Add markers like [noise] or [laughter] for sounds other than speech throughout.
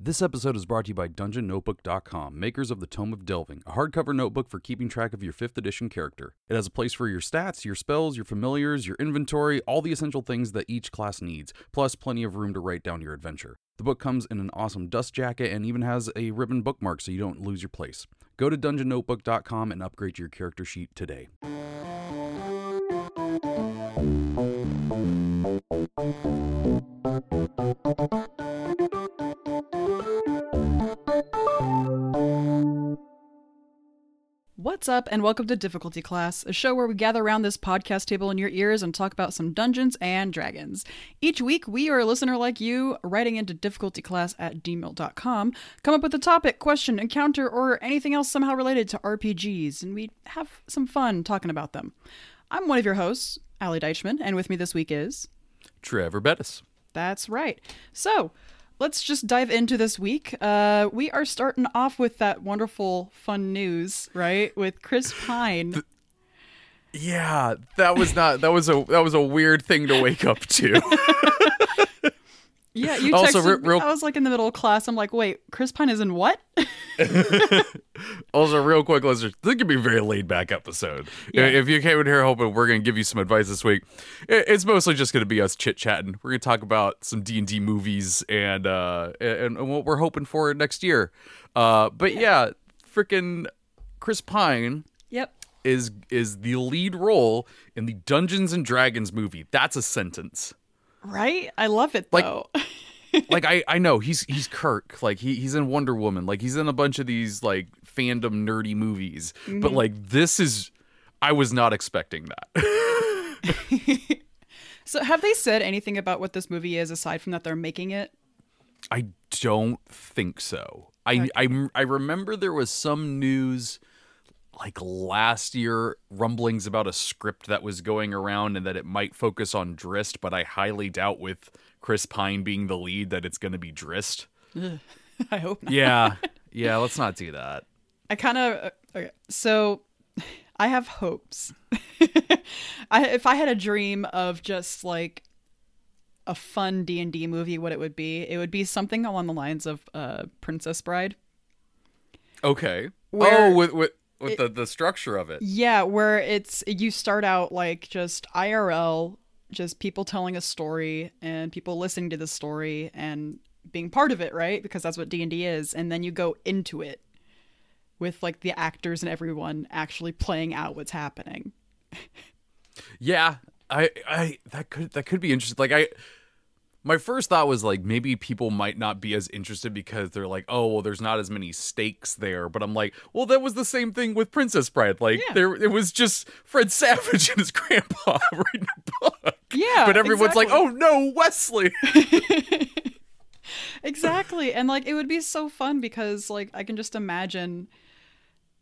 This episode is brought to you by DungeonNotebook.com, makers of the Tome of Delving, a hardcover notebook for keeping track of your 5th edition character. It has a place for your stats, your spells, your familiars, your inventory, all the essential things that each class needs, plus plenty of room to write down your adventure. The book comes in an awesome dust jacket and even has a ribbon bookmark so you don't lose your place. Go to DungeonNotebook.com and upgrade your character sheet today. What's up, and welcome to Difficulty Class, a show where we gather around this podcast table in your ears and talk about some Dungeons and Dragons. Each week, we or a listener like you, writing into difficultyclass at dmail.com, come up with a topic, question, encounter, or anything else somehow related to RPGs, and we have some fun talking about them. I'm one of your hosts, Allie Deichman, and with me this week is. Trevor Bettis. That's right. So, let's just dive into this week. Uh, we are starting off with that wonderful, fun news, right? With Chris [laughs] Pine. Yeah, that was not that was a that was a weird thing to wake up to. [laughs] yeah, [laughs] you Also, texted re- real- I was like in the middle of class. I'm like, wait, Chris Pine is in what? [laughs] [laughs] also, real quick, listeners, this could be a very laid back episode. Yeah. If you came in here hoping we're going to give you some advice this week, it's mostly just going to be us chit chatting. We're going to talk about some D and D movies and uh and, and what we're hoping for next year. Uh, but yeah, freaking Chris Pine yep. is is the lead role in the Dungeons and Dragons movie. That's a sentence. Right? I love it Like- though. [laughs] like I, I know he's he's Kirk. Like he, he's in Wonder Woman. Like he's in a bunch of these like fandom nerdy movies. But mm-hmm. like this is I was not expecting that. [laughs] So, have they said anything about what this movie is aside from that they're making it? I don't think so. I, I I remember there was some news like last year rumblings about a script that was going around and that it might focus on Drizzt but I highly doubt with Chris Pine being the lead that it's going to be Drizzt [laughs] I hope not. yeah [laughs] yeah let's not do that I kind of okay. So, I have hopes. [laughs] I if I had a dream of just like a fun D and D movie, what it would be, it would be something along the lines of uh, Princess Bride. Okay. Where oh, with with with it- the the structure of it. Yeah, where it's you start out like just IRL, just people telling a story and people listening to the story and being part of it, right? Because that's what D&D is, and then you go into it with like the actors and everyone actually playing out what's happening. Yeah, I I that could that could be interesting. Like I, my first thought was like maybe people might not be as interested because they're like, oh well, there's not as many stakes there. But I'm like, well, that was the same thing with Princess Bride. Like Yeah. there, it was just Fred Savage and his grandpa [laughs] reading a book. Yeah, but everyone's like, oh no, Westley. [laughs] exactly and like it would be so fun because like i can just imagine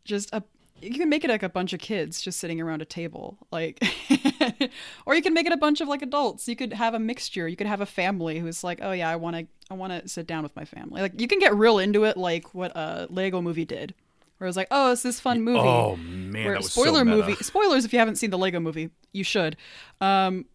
just a you can make it like a bunch of kids just sitting around a table like [laughs] [laughs] or you can make it a bunch of like adults. You could have a mixture. You could have a family who's like oh yeah i want to i want to sit down with my family. Like you can get real into it like what a lego movie did where it was like oh it's this fun movie. Oh man, where that was spoiler so movie spoilers if you haven't seen the lego movie you should. Um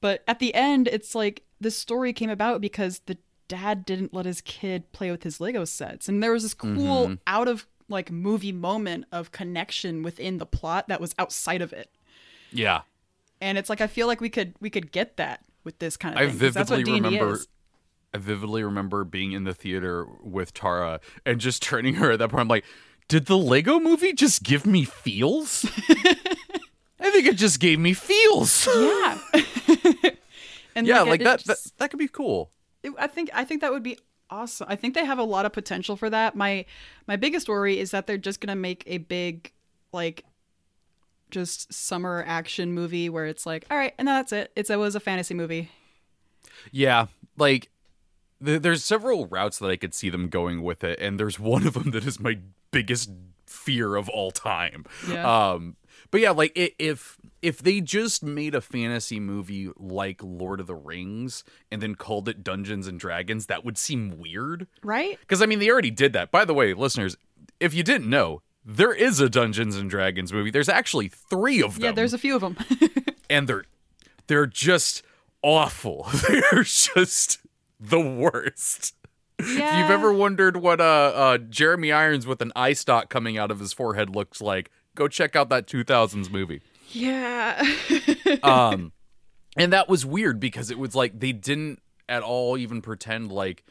but at the end it's like this story came about because the dad didn't let his kid play with his lego sets. And there was this cool Mm-hmm. out of like movie moment of connection within the plot that was outside of it. Yeah, and it's like i feel like we could we could get that with this kind of thing. I thing 'cause that's what vividly remember. is. I vividly remember being in the theater with Tara and just [laughs] turning her at that point. I'm like, did the Lego movie just give me feels? [laughs] I think it just gave me feels. yeah [laughs] and yeah, like it that, that. That could be cool. it- I think I think that would be awesome. I think they have a lot of potential for that. My my biggest worry is that they're just gonna make a big like just summer action movie where it's like, all right, and that's it. It's it was a fantasy movie. Yeah, like th- there's several routes that I could see them going with it, and there's one of them that is my biggest fear of all time. Yeah. Um, but yeah, like i if if they just made a fantasy movie like Lord of the Rings and then called it Dungeons and Dragons, that would seem weird. Right? Because I mean, they already did that. By the way, listeners, if you didn't know, there is a Dungeons and Dragons movie. There's actually three of them Yeah, there's a few of them. [laughs] and they're they're just awful. [laughs] they're just the worst. Yeah. If you've ever wondered what uh, uh Jeremy Irons with an eye stock coming out of his forehead looks like, go check out that 2000s movie. Yeah. [laughs] Um, and that was weird because it was like they didn't at all even pretend like,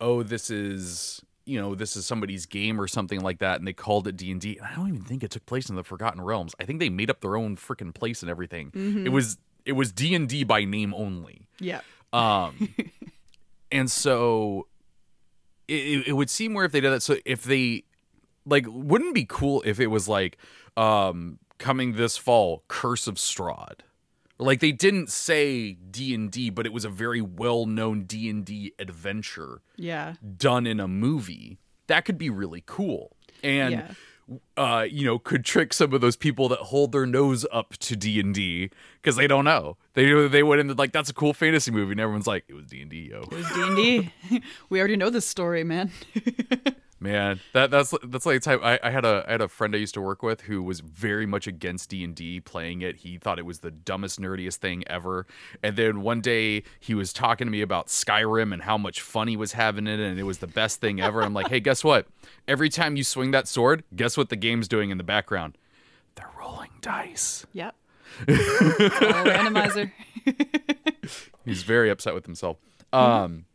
oh, this is you know this is somebody's game or something like that, and they called it D and. I don't even think it took place in the Forgotten Realms. I think they made up their own freaking place and everything. It was it was D and D by name only. yeah. Um, [laughs] and so it, it- would seem where if they did that, so if they like, wouldn't it be cool if it was like, um, coming this fall, Curse of Strahd. Like they didn't say D and D, but it was a very well-known D and D adventure Yeah. done in a movie. That could be really cool, and Yeah. Uh, you know, could trick some of those people that hold their nose up to D and D because they don't know. They they went into like that's a cool fantasy movie, and everyone's like, it was D and D, yo. It was D&D. [laughs] we already know this story, man. [laughs] Man, that that's that's like the type. I, I had a I had a friend I used to work with who was very much against D and D playing it. He thought it was the dumbest, nerdiest thing ever. And then one day he was talking to me about Skyrim and how much fun he was having in it, and it was the best thing ever. I'm like, hey, guess what? Every time you swing that sword, guess what the game's doing in the background? They're rolling dice. yep. [laughs] Randomizer. He's very upset with himself. Um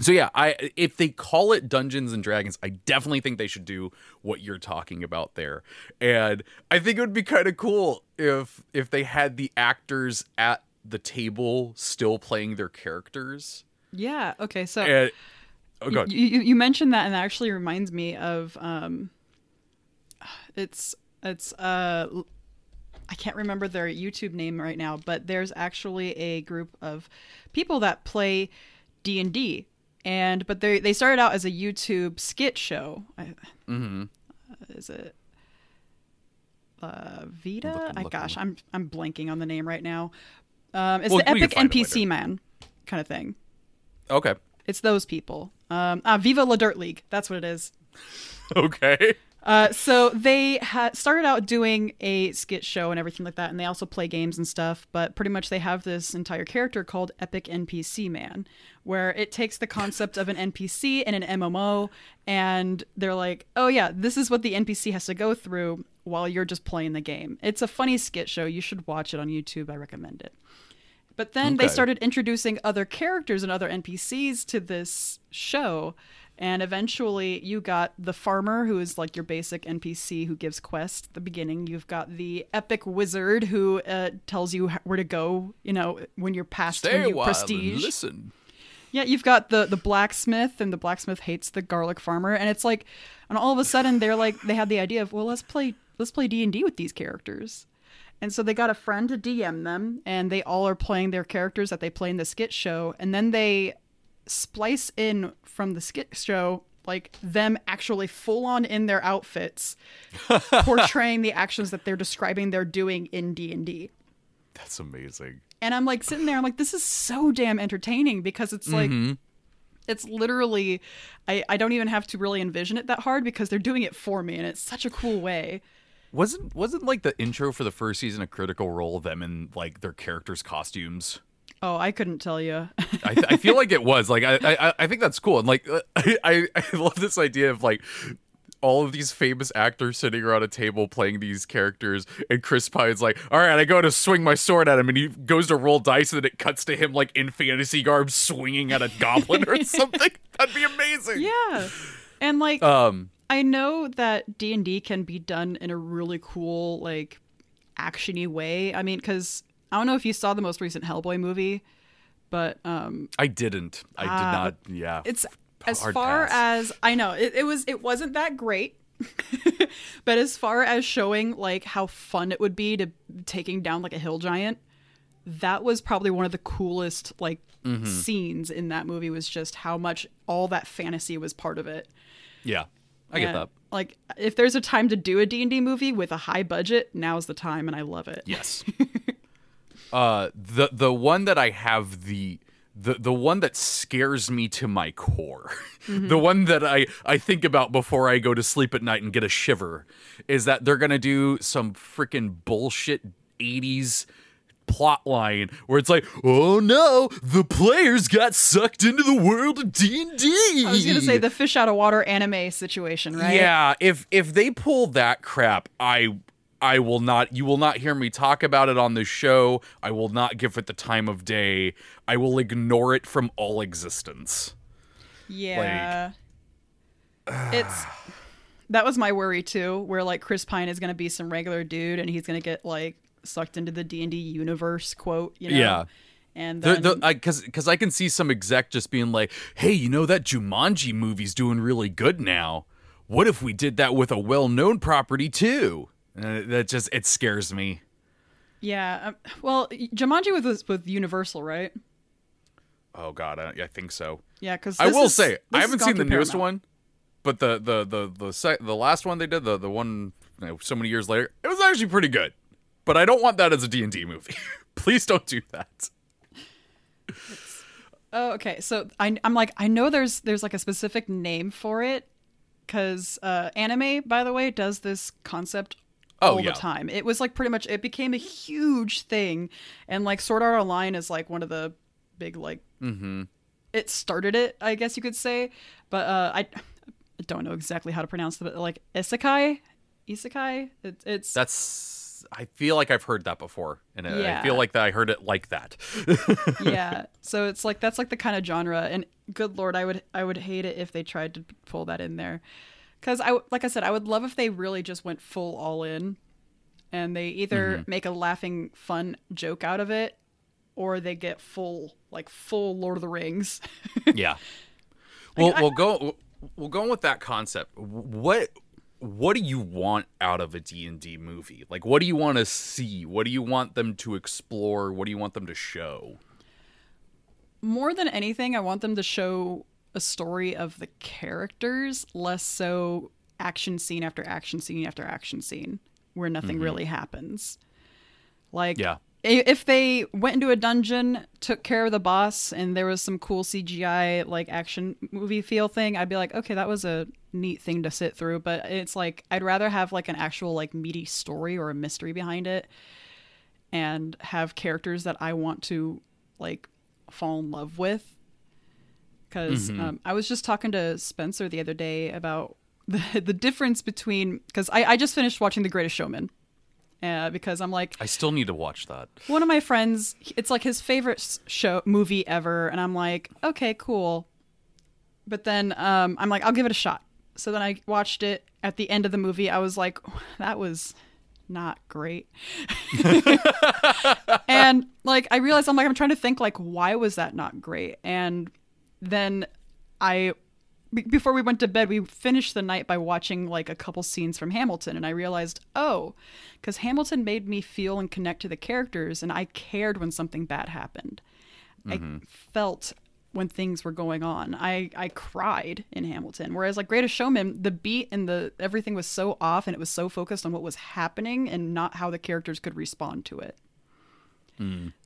so yeah, I if they call it Dungeons and Dragons, I definitely think they should do what you're talking about there. And I think it would be kind of cool if if they had the actors at the table still playing their characters. Yeah. Okay. So And oh god. you, you you mentioned that, and that actually reminds me of um, it's it's uh, I can't remember their YouTube name right now, but there's actually a group of people that play D and D, and but they they started out as a YouTube skit show. I, Mhm. is it uh, Vita? I gosh, I'm I'm blanking on the name right now. Um, it's Well, the Epic NPC man kind of thing. Okay. It's those people. Um, ah, Viva La Dirt League. That's what it is. [laughs] Okay. Uh, so they had started out doing a skit show and everything like that, and they also play games and stuff. But pretty much they have this entire character called Epic NPC Man, where it takes the concept of an NPC in an MMO, and they're like, "Oh yeah, this is what the NPC has to go through while you're just playing the game." It's a funny skit show. You should watch it on YouTube. I recommend it. But then they started introducing other characters and other NPCs to this show. And eventually you got the farmer, who is like your basic NPC who gives quests at the beginning. You've got the epic wizard who uh, tells you where to go, you know, when you're past Stay when a you while prestige. and listen. Yeah, you've got the the blacksmith, and the blacksmith hates the garlic farmer, and it's like, and all of a sudden they're like, they had the idea of, well, let's play let's play D and D with these characters, and so they got a friend to DM them, and they all are playing their characters that they play in the skit show, and then they splice in from the skit show like them actually full on in their outfits [laughs] portraying the actions that they're describing they're doing in D&D. That's amazing. And I'm like sitting there, I'm like, this is so damn entertaining because it's like, mm-hmm. it's literally, I, I don't even have to really envision it that hard because they're doing it for me and it's such a cool way. Wasn't wasn't like the intro for the first season a Critical Role them in like their characters' costumes? Oh, I couldn't tell you. I, I feel [laughs] like it was like I, I I think that's cool and like [laughs] I, I I love this idea of like all of these famous actors sitting around a table playing these characters and Chris Pine's like all right I go to swing my sword at him and he goes to roll dice and then it cuts to him like in fantasy garb swinging at a goblin or [laughs] something that'd be amazing yeah. And like, um I know that D&D can be done in a really cool, like, actiony way. I mean, because I don't know if you saw the most recent Hellboy movie, but um, I didn't I did Ah, not yeah it's as far pass. as I know, it, it was it wasn't that great. [laughs] but as far as showing like how fun it would be to taking down like a hill giant, that was probably one of the coolest like Mm-hmm. scenes in that movie was just how much all that fantasy was part of it. yeah I get And, that Like if there's a time to do a D&D movie with a high budget, now's the time and I love it. Yes. [laughs] uh the the one that I have the the the one that scares me to my core. [laughs] the one that I I think about before I go to sleep at night and get a shiver is that they're to do some freaking bullshit 80s plot line where it's like, oh no, the players got sucked into the world of D and. I was gonna say the fish out of water anime situation, right? Yeah, if if they pull that crap, I I will not you will not hear me talk about it on the show. I will not give it the time of day. I will ignore it from all existence. Yeah. it's that was my worry too, where like Chris Pine is gonna be some regular dude and he's gonna get like sucked into the D and D universe, quote, you know. Yeah. And The, then, the, I, cause, cause I can see some exec just being like, "Hey, you know that Jumanji movie's doing really good now. What if we did that with a well-known property too?" Uh, that just it scares me. yeah. Um, well, Jumanji was with Universal, right? Oh God, I, I think so. Yeah, because I will say I haven't seen the newest one, but the the the the sec- the last one they did, the the one you know, so many years later, it was actually pretty good. But I don't want that as a D and D movie. [laughs] Please don't do that. Oh, okay. So I, I'm like, I know there's there's like a specific name for it, because uh, anime, by the way, does this concept Oh, all yeah. the time. It was like pretty much it became a huge thing, and like Sword Art Online is like one of the big like Mm-hmm. it started it, I guess you could say. But uh, I, I don't know exactly how to pronounce it, but like isekai, isekai. It, it's That's. I feel like I've heard that before, and I- I feel like that I heard it like that. [laughs] yeah. So it's like that's like the kind of genre, and good lord, I would I would hate it if they tried to pull that in there, because I like I said I would love if they really just went full all in, and they either mm-hmm. make a laughing fun joke out of it, or they get full like full Lord of the Rings. [laughs] yeah. Well, we'll go. We'll go with that concept. What What do you want out of a D and D movie? Like, what do you want to see? What do you want them to explore? What do you want them to show? More than anything, I want them to show a story of the characters, less so action scene after action scene after action scene where nothing mm-hmm. really happens. Like, Yeah. if they went into a dungeon, took care of the boss, and there was some cool CGI like action movie feel thing, I'd be like, okay, that was a neat thing to sit through. But it's like I'd rather have like an actual like meaty story or a mystery behind it, and have characters that I want to like fall in love with. Because um, I was just talking to Spencer the other day about [laughs] the the difference between because I, I just finished watching The Greatest Showman. Uh, because I'm like, I still need to watch that. one of my friends it's like his favorite show movie ever and i'm like okay cool. But then um, i'm like i'll give it a shot. So then i watched it at the end of the movie. I was like that was not great. [laughs] And like i realized i'm like i'm trying to think like why was that not great? And then i before we went to bed we finished the night by watching like a couple scenes from hamilton and i realized oh because hamilton made me feel and connect to the characters and i cared when something bad happened. I mm-hmm. felt when things were going on. I i cried in hamilton whereas like greatest showman the beat and the everything was so off and it was so focused on what was happening and not how the characters could respond to it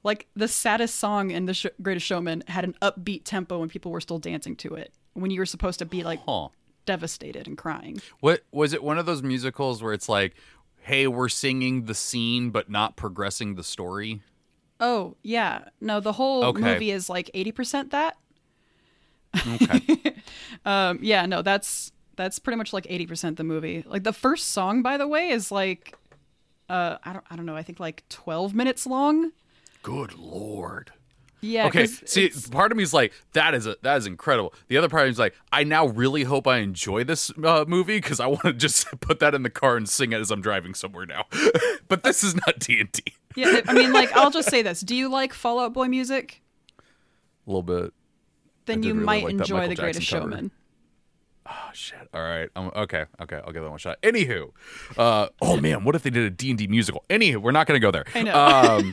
like the saddest song in the sh- Greatest Showman had an upbeat tempo and people were still dancing to it when you were supposed to be like Huh. devastated and crying. What was it? One of those musicals where it's like, "Hey, we're singing the scene but not progressing the story." Oh yeah, no, the whole Okay. movie is like eighty percent that. Okay. [laughs] Um, yeah, no, that's that's pretty much like eighty percent the movie. Like the first song, by the way, is like, uh, I don't, I don't know, I think like twelve minutes long. Good lord. Yeah. Okay. see, it's- part of me is like, that is a, that is incredible. The other part of me is like, I now really hope I enjoy this uh, movie because I want to [laughs] just put that in the car and sing it as I'm driving somewhere now. [laughs] but this is not D and D. yeah, I mean, like, I'll just say this: Do you like Fall Out Boy music? A little bit. Then you really might like enjoy The Greatest cover. Showman. Oh shit. All right. Um, okay. Okay. I'll give that one a shot. Anywho, uh, oh man, what if they did a D and D musical? Anywho, we're not gonna go there. I know. Um,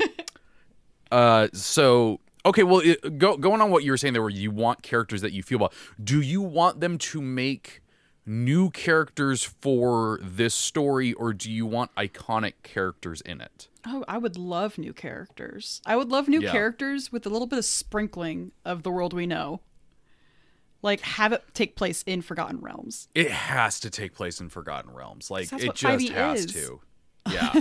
[laughs] uh, so okay. Well, it, go going on what you were saying there, where you want characters that you feel about. Do you want them to make new characters for this story, or do you want iconic characters in it? Oh, I would love new characters. I would love new Yeah. characters with a little bit of sprinkling of the world we know. Like have it take place in Forgotten Realms. It has to take place in Forgotten Realms. Like it just has is. to. [laughs] Yeah.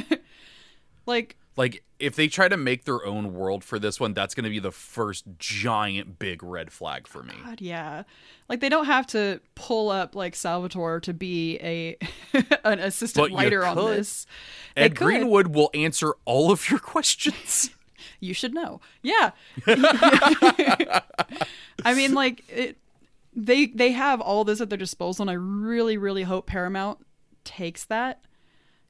Like Like if they try to make their own world for this one, that's going to be the first giant big red flag for me. God, yeah. Like they don't have to pull up like Salvatore to be a [laughs] an assistant But writer on this. They Ed could. Greenwood will answer all of your questions. [laughs] You should know. Yeah. I mean, like it. They they have all this at their disposal, and I really really hope Paramount takes that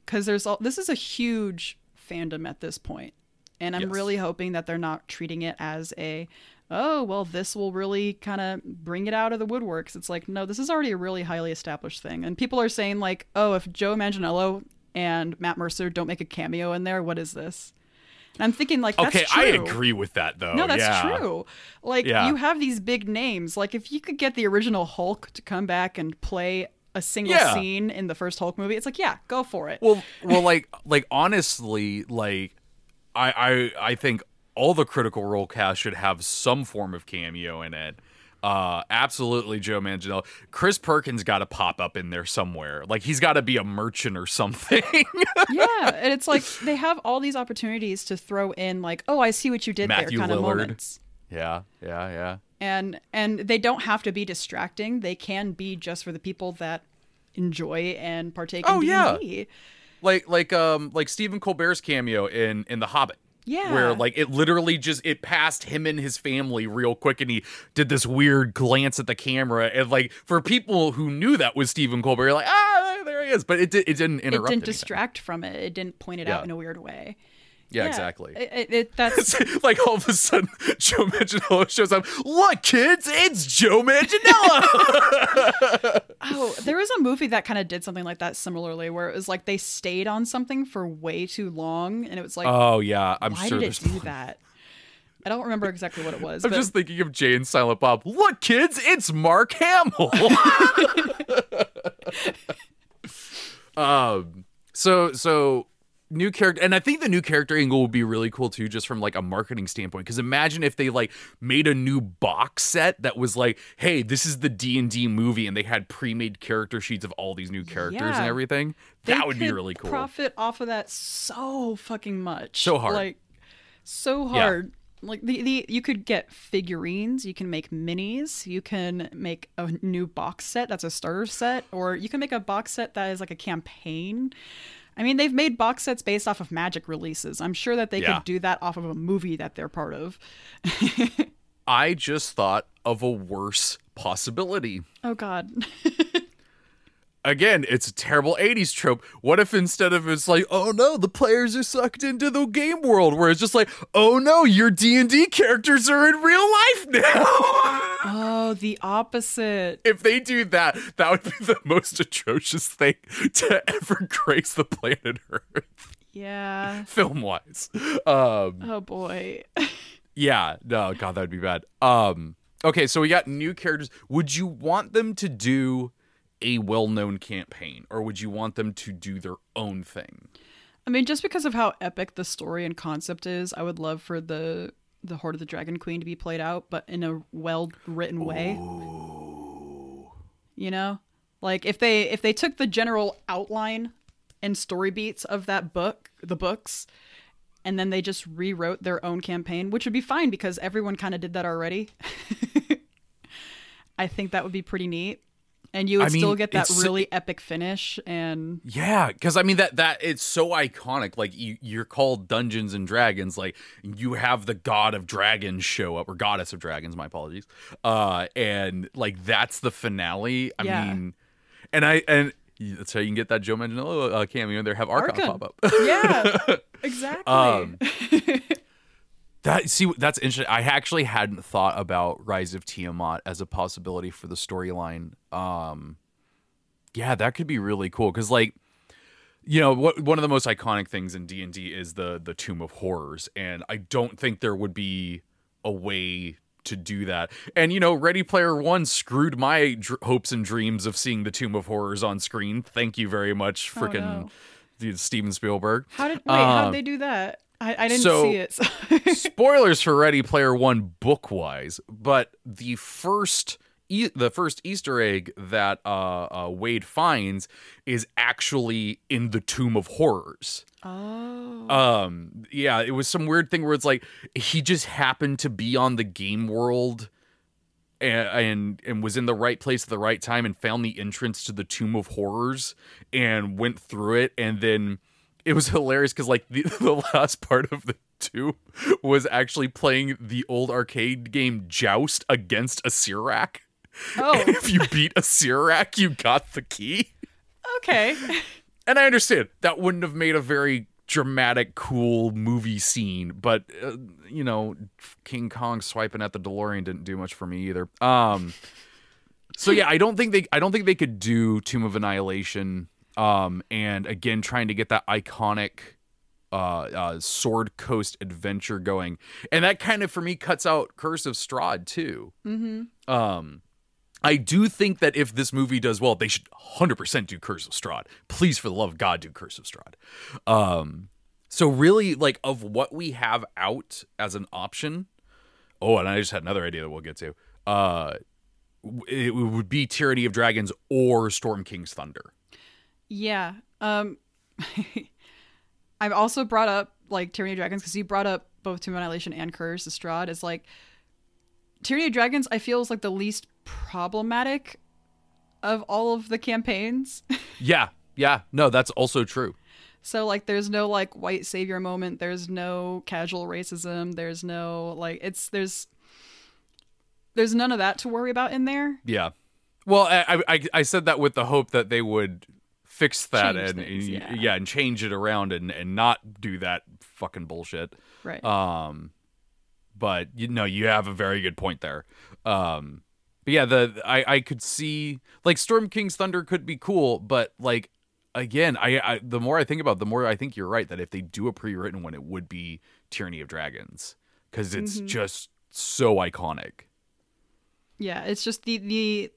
because there's all this is a huge fandom at this point, and I'm Yes. really hoping that they're not treating it as a oh well this will really kind of bring it out of the woodworks. It's like no, this is already a really highly established thing, and people are saying like oh if Joe Manganiello and Matt Mercer don't make a cameo in there, what is this? And I'm thinking like that's okay, I agree with that though. No, that's yeah. true. Like Yeah. you have these big names. Like if you could get the original Hulk to come back and play a single Yeah. scene in the first Hulk movie, it's like, yeah, go for it. Well, well, like, [laughs] like honestly, like, I, I, I think all the Critical Role cast should have some form of cameo in it. Uh, absolutely, Joe Manganiello. Chris Perkins got to pop up in there somewhere. Like he's got to be a merchant or something. [laughs] yeah, and it's like they have all these opportunities to throw in like, oh, I see what you did Matthew there kind of moments. yeah, yeah, yeah. And and they don't have to be distracting. They can be just for the people that enjoy and partake Oh, in yeah. Like, like, um, like Stephen Colbert's cameo in in The Hobbit. Yeah. Where like it literally just it passed him and his family real quick and he did this weird glance at the camera and like for people who knew that was Stephen Colbert you're like ah there he is but it, did, it didn't interrupt. It didn't anything. distract from it. It didn't point it Yeah. out in a weird way. Yeah, exactly. It, it, it- that's [laughs] like all of a sudden [laughs] Joe Manganiello shows up. Look kids it's Joe Manganiello! [laughs] Oh, there was a movie that kind of did something like that similarly, where it was like they stayed on something for way too long, and it was like, oh yeah I'm why sure did there's it do that? I don't remember exactly what it was. I'm but just thinking of Jay and Silent Bob. Look kids it's Mark Hamill! Um so so new character and i think the new character angle would be really cool too just from like a marketing standpoint because imagine if they like made a new box set that was like hey this is the d&d movie and they had pre-made character sheets of all these new characters and Yeah. everything they that would be really cool Profit off of that so fucking much, So hard. like so hard. Like the, the you could get figurines, you can make minis, you can make a new box set that's a starter set, or you can make a box set that is like a campaign. I mean, they've made box sets based off of Magic releases. I'm sure that they Yeah. could do that off of a movie that they're part of. i just thought of a worse possibility Oh God. [laughs] again, it's a terrible 80s trope. What if instead of it's like, oh no, the players are sucked into the game world, where it's just like, oh no, your D&D characters are in real life now. [laughs] oh, the opposite. if they do that, that would be the most atrocious thing to ever grace the planet Earth, Yeah. film-wise. Um, Oh boy. yeah, no, god, that would be bad. Um, okay, so we got new characters. Would you want them to do a well-known campaign, or would you want them to do their own thing? I mean, just because of how epic the story and concept is, I would love for the the Hoard of the Dragon Queen to be played out, but in a well written way. You know, like if they if they took the general outline and story beats of that book, the books, and then they just rewrote their own campaign, which would be fine because everyone kind of did that already. [laughs] I think that would be pretty neat. And you would I mean, still get that really epic finish and Yeah, because I mean that that it's so iconic. Like you, you're called Dungeons and Dragons. Like you have the god of dragons show up, or goddess of dragons. My apologies. Uh, and like that's the finale. I Yeah. mean, and I and that's how you can get that Joe Manganiello uh, cameo there. Have Arkhan, Arkhan. pop up. [laughs] yeah, exactly. Um, [laughs] That see that's interesting. I actually hadn't thought about Rise of Tiamat as a possibility for the storyline. Um yeah, that could be really cool cuz like you know, what one of the most iconic things in D&D is the the Tomb of Horrors and I don't think there would be a way to do that. And you know, Ready Player 1 screwed my dr- hopes and dreams of seeing the Tomb of Horrors on screen. Thank you very much Oh, freaking no. Steven Spielberg. How did wait? how um, did they do that? I, I didn't so- see it. so- [laughs] spoilers for Ready Player One book wise, but the first e- the first Easter egg that uh, uh, Wade finds is actually in the Tomb of Horrors. Oh. Um, yeah, it was some weird thing where it's like he just happened to be on the game world and, and and was in the right place at the right time and found the entrance to the Tomb of Horrors and went through it and then it was hilarious because like the, [laughs] the last part of the tomb was actually playing the old arcade game Joust against Acererak. oh. [laughs] if you beat Acererak, you got the key. okay. [laughs] And I understand that wouldn't have made a very dramatic, cool movie scene, but uh, you know, King Kong swiping at the DeLorean didn't do much for me either. Um, so yeah, I don't think they, I don't think they could do Tomb of Annihilation. Um, and again, trying to get that iconic uh, uh, Sword Coast adventure going, and that kind of for me cuts out Curse of Strahd too. Mm-hmm. Um, I do think that if this movie does well, they should 100% do Curse of Strahd. Please, for the love of God, do Curse of Strahd. Um, so really, like of what we have out as an option. Oh, and I just had another idea that we'll get to. Uh, it would be Tyranny of Dragons or Storm King's Thunder. Yeah. Um [laughs] I've also brought up like Tyranny of Dragons because you brought up both Tomb of Annihilation and Curse of Strahd is like Tyranny of Dragons I feel is like the least problematic of all of the campaigns. [laughs] Yeah, yeah, no, that's also true. so like there's no like white savior moment, there's no casual racism, there's no like it's there's there's none of that to worry about in there. Yeah. Well, I I, I said that with the hope that they would fix that and, things, and yeah. and change it around and and not do that fucking bullshit. Right. Um, but you know, you have a very good point there. Um, but yeah, the I I could see like Storm King's Thunder could be cool, but like again, I, I the more I think about, it, the more I think you're right that if they do a pre-written one, it would be Tyranny of Dragons because it's Mhm. just so iconic. Yeah, it's just the the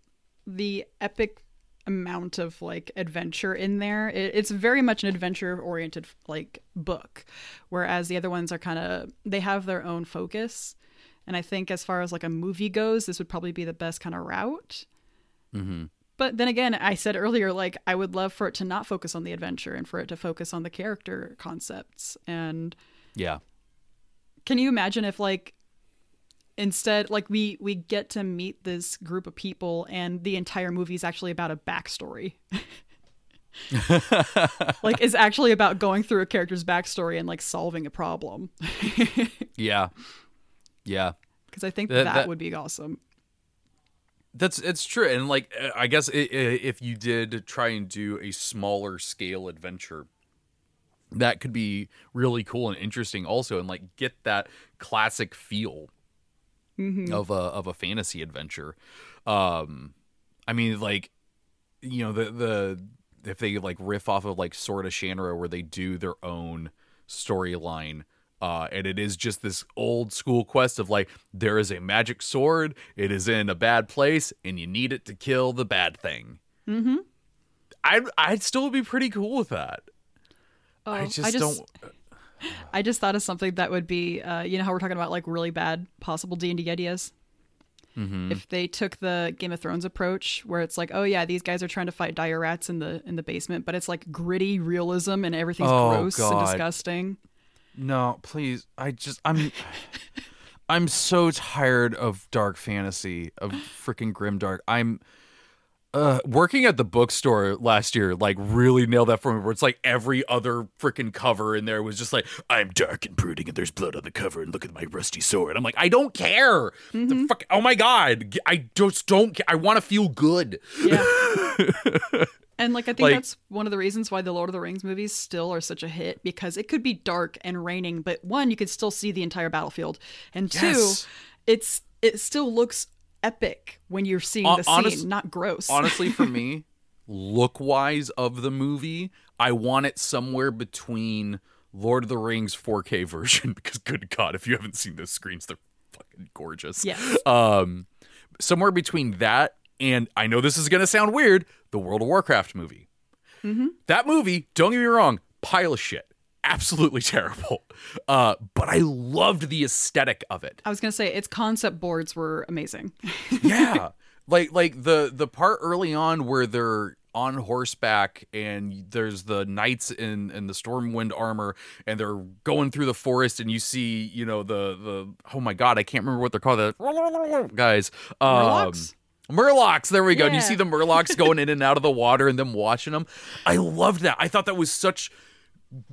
the epic amount of like adventure in there. It, it's very much an adventure oriented like book, whereas the other ones are kind of they have their own focus. And I think as far as like a movie goes, this would probably be the best kind of route. Mm-hmm. But then again, I said earlier, like I would love for it to not focus on the adventure and for it to focus on the character concepts. And Yeah. can you imagine if like instead like we we get to meet this group of people and the entire movie is actually about a backstory [laughs] like is actually about going through a character's backstory and like solving a problem [laughs] Yeah. Yeah. because i think That- that, that- would be awesome That's it's true, and like I guess if you did try and do a smaller scale adventure, that could be really cool and interesting also, and like get that classic feel Mhm. of a of a fantasy adventure. Um, I mean, like you know the the if they like riff off of like Sword of Shannara where they do their own storyline. Uh, and it is just this old school quest of like there is a magic sword, it is in a bad place, and you need it to kill the bad thing. mm-hmm I'd I'd still be pretty cool with that. oh, I just, don't. I just thought of something that would be uh you know how we're talking about like really bad possible d&d ideas Mhm. if they took the Game of Thrones approach, where it's like, oh yeah, these guys are trying to fight dire rats in the in the basement, but it's like gritty realism and everything's Oh, gross and disgusting. No, please. I just I'm I'm so tired of dark fantasy, of freaking grim dark. I'm uh working at the bookstore last year like really nailed that for me where it's like every other freaking cover in there was just like I'm dark and brooding and there's blood on the cover and look at my rusty sword. I'm like I don't care. The fuck oh my god. I just don't I want to feel good. Yeah. [laughs] and like I think Like- that's one of the reasons why the Lord of the Rings movies still are such a hit because it could be dark and raining, but one, you could still see the entire battlefield, and two, Yes. it's it still looks epic when you're seeing the scene, not gross. honestly for [laughs] me look wise of the movie i want it somewhere between lord of the rings 4k [laughs] version because good god if you haven't seen those screens they're fucking gorgeous Yes. um somewhere between that and i know this is going to sound weird the world of warcraft movie Mhm. that movie don't get me wrong pile of shit absolutely [laughs] terrible uh but i loved the aesthetic of it I was gonna say its concept boards were amazing. [laughs] yeah like like the the part early on where they're on horseback and there's the knights in in the stormwind armor and they're going through the forest and you see you know the the oh my god i can't remember what they're called the [laughs] guys um Murlocs? Murlocs, there we go. And you see the Murlocs going in and out of the water and them watching them. I loved that. I thought that was such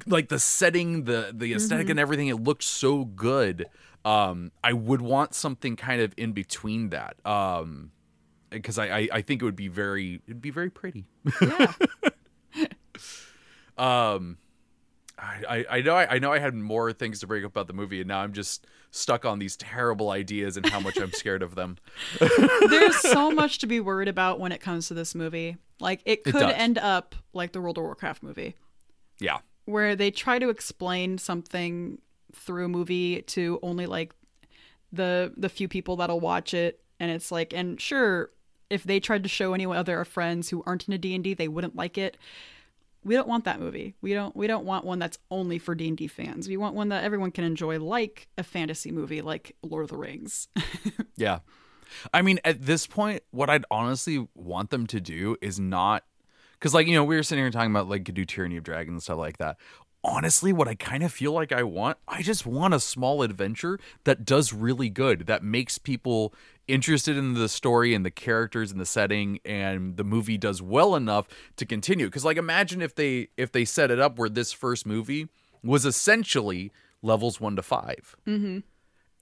like the setting, the the esthetic and everything. It looked so good. Um, I would want something kind of in between that. Um, because I, I I think it would be very it'd be very pretty. Yeah. [laughs] Um, I, I know I, I know I had more things to bring up about the movie, and now I'm just stuck on these terrible ideas and how much I'm scared of them. [laughs] There's so much to be worried about when it comes to this movie. Like it It could does. end up like the World of Warcraft movie. Yeah. Where they try to explain something through a movie to only like the the few people that'll watch it. And it's like and sure if they tried to show any other friends who aren't into D&D they wouldn't like it. We don't want that movie. We don't we don't want one that's only for D&D fans. We want one that everyone can enjoy like a fantasy movie like Lord of the Rings. [laughs] Yeah. I mean, at this point, what I'd honestly want them to do is not because, like, you know, we were sitting here talking about like could do Tyranny of Dragons and stuff like that. Honestly, what I kind of feel like I want, I just want a small adventure that does really good, that makes people interested in the story and the characters and the setting, and the movie does well enough to continue. Because, like, imagine if they if they set it up where this first movie was essentially levels one to 5 mm-hmm.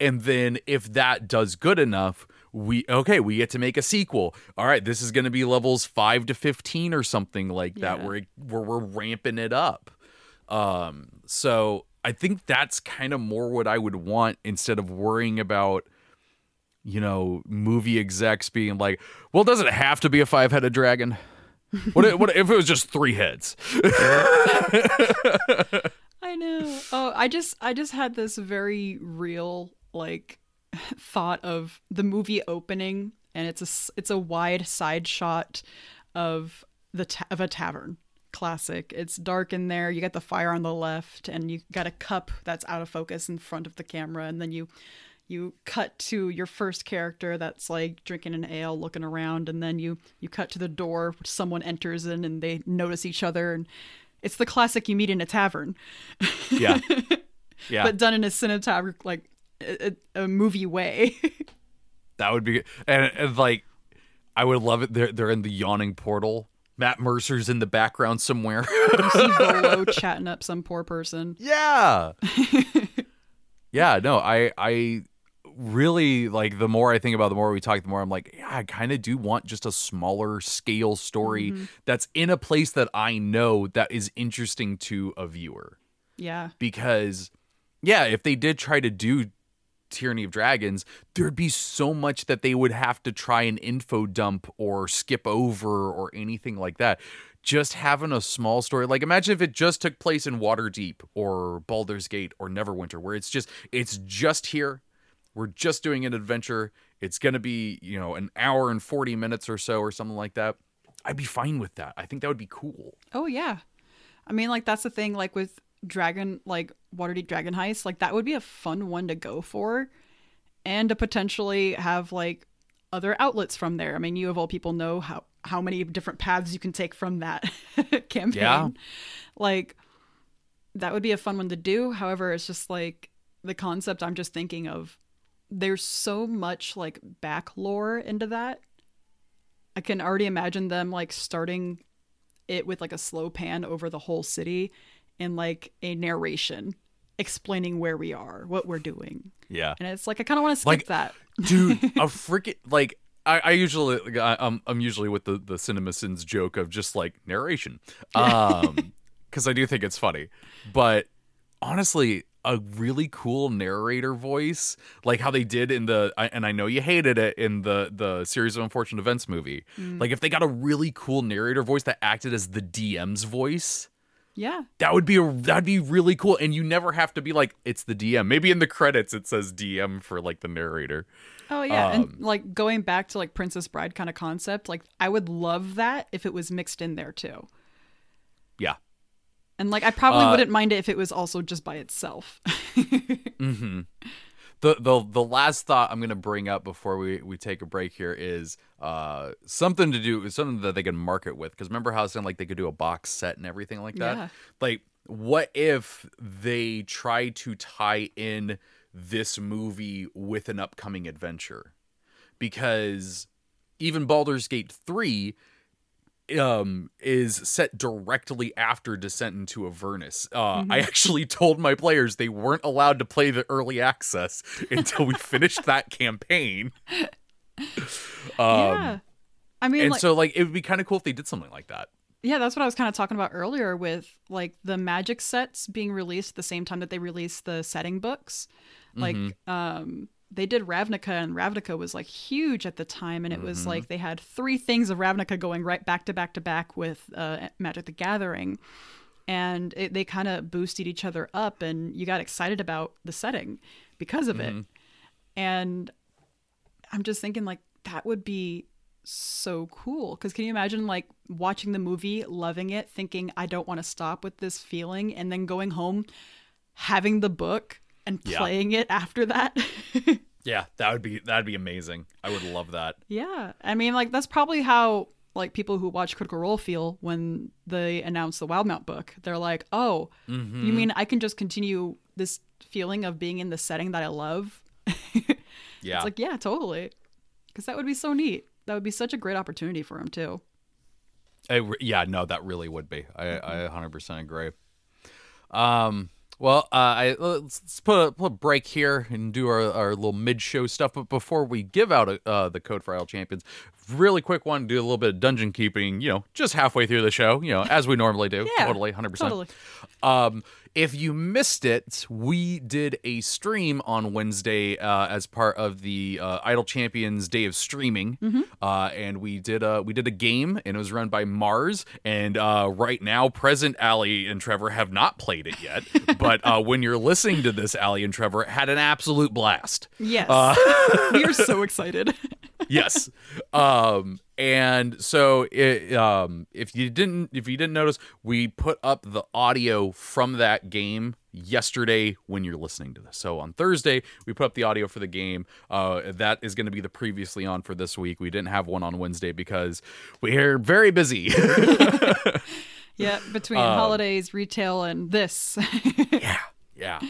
and then if that does good enough we okay we get to make a sequel all right this is going to be levels 5 to 15 or something like that Yeah. where it- where we're ramping it up um so i think that's kind of more what i would want instead of worrying about you know movie execs being like well does it have to be a five-headed dragon [laughs] what if, what if it was just three heads [laughs] I know. Oh, I just I just had this very real like thought of the movie opening and it's a it's a wide side shot of the ta- of a tavern. Classic. It's dark in there. You got the fire on the left and you got a cup that's out of focus in front of the camera and then you you cut to your first character that's like drinking an ale looking around and then you you cut to the door someone enters in and they notice each other and it's the classic you meet in a tavern yeah [laughs] yeah but done in a cinematographic like a, a movie way [laughs] That would be and, and like I would love it. They're they're in the yawning portal. Matt Mercer's in the background somewhere. you see Volo chatting up some poor person yeah. yeah, no, I I really like the more I think about it, the more we talk, the more I'm like, yeah, I kind of do want just a smaller scale story mm-hmm. that's in a place that I know that is interesting to a viewer. yeah because yeah, if they did try to do Tyranny of Dragons, there'd be so much that they would have to try and info dump or skip over or anything like that. Just having a small story, like imagine if it just took place in Waterdeep or Baldur's Gate or Neverwinter, where it's just it's just here. We're just doing an adventure. It's gonna be, you know, an hour and 40 minutes or so or something like that. I'd be fine with that. I think that would be cool. oh yeah i mean like that's the thing like with dragon like waterdeep dragon heist like that would be a fun one to go for and to potentially have like other outlets from there. I mean you of all people know how how many different paths you can take from that [laughs] campaign. Yeah. like that would be a fun one to do. However it's just like the concept i'm just thinking of there's so much like back lore into that. I can already imagine them like starting it with like a slow pan over the whole city and like a narration explaining where we are what we're doing. Yeah. and it's like i kind of want to skip Like- that. dude [laughs] a freaking like I, I usually like, I, I'm I'm usually with the the CinemaSins joke of just like narration, [laughs] um, because I do think it's funny, but honestly, a really cool narrator voice, like how they did in the and I know you hated it in the the series of unfortunate events movie. Like if they got a really cool narrator voice that acted as the DM's voice, yeah. That would be a that'd be really cool and you never have to be like it's the dm maybe in the credits it says dm for like the narrator. Oh yeah, Um, and like going back to like Princess Bride kind of concept, like I would love that if it was mixed in there too. yeah. And like I probably Uh, wouldn't mind it if it was also just by itself. [laughs] hmm the the the last thought I'm gonna bring up before we we take a break here is uh something to do something that they can market with because remember how I saying like they could do a box set and everything like that. Yeah. Like, what if they try to tie in this movie with an upcoming adventure? Because even Baldur's Gate three um is set directly after descent into avernus. Uh i actually told my players they weren't allowed to play the early access until we finished that campaign. [laughs] Um yeah. I mean, and like, so like it would be kind of cool if they did something like that. Yeah, that's what I was kind of talking about earlier with like the magic sets being released the same time that they released the setting books. Like, um, they did Ravnica, and Ravnica was like huge at the time, and it was like they had three things of Ravnica going right back to back to back with uh, Magic the Gathering, and it, they kind of boosted each other up, and you got excited about the setting because of it. And I'm just thinking like that would be so cool. Because can you imagine like watching the movie loving it thinking i don't want to stop with this feeling and then going home having the book and Yeah. playing it after that [laughs] yeah that would be that'd be amazing i would love that yeah i mean like that's probably how like people who watch critical role feel when they announce the Wildemount book they're like oh Mm-hmm. you mean i can just continue this feeling of being in the setting that i love [laughs] yeah It's like, yeah, totally. Because that would be so neat. That would be such a great opportunity for him, too. I yeah, no, that really would be. I, I 100% agree. Um, well, uh, I let's, let's put a, put a break here and do our, our little mid show stuff. But before we give out uh, the code for Idle Champions, really quick one, to do a little bit of dungeon keeping. You know, just halfway through the show. You know, as we normally do. Yeah, totally, 100. Totally. percent Um, if you missed it, we did a stream on Wednesday uh, as part of the uh, Idle Champions Day of Streaming, uh, and we did a we did a game, and it was run by Mars. And uh, right now, present Allie and Trevor have not played it yet, but [laughs] uh, when you're listening to this, Allie and Trevor had an absolute blast Yes. Uh, [laughs] we are so excited. [laughs] yes. Um, and so it, um, if you didn't if you didn't notice, we put up the audio from that game yesterday when you're listening to this. So on Thursday, we put up the audio for the game. Uh, that is going to be the previously on for this week. We didn't have one on Wednesday because we're very busy. [laughs] yeah, between Um, holidays, retail, and this. [laughs] yeah yeah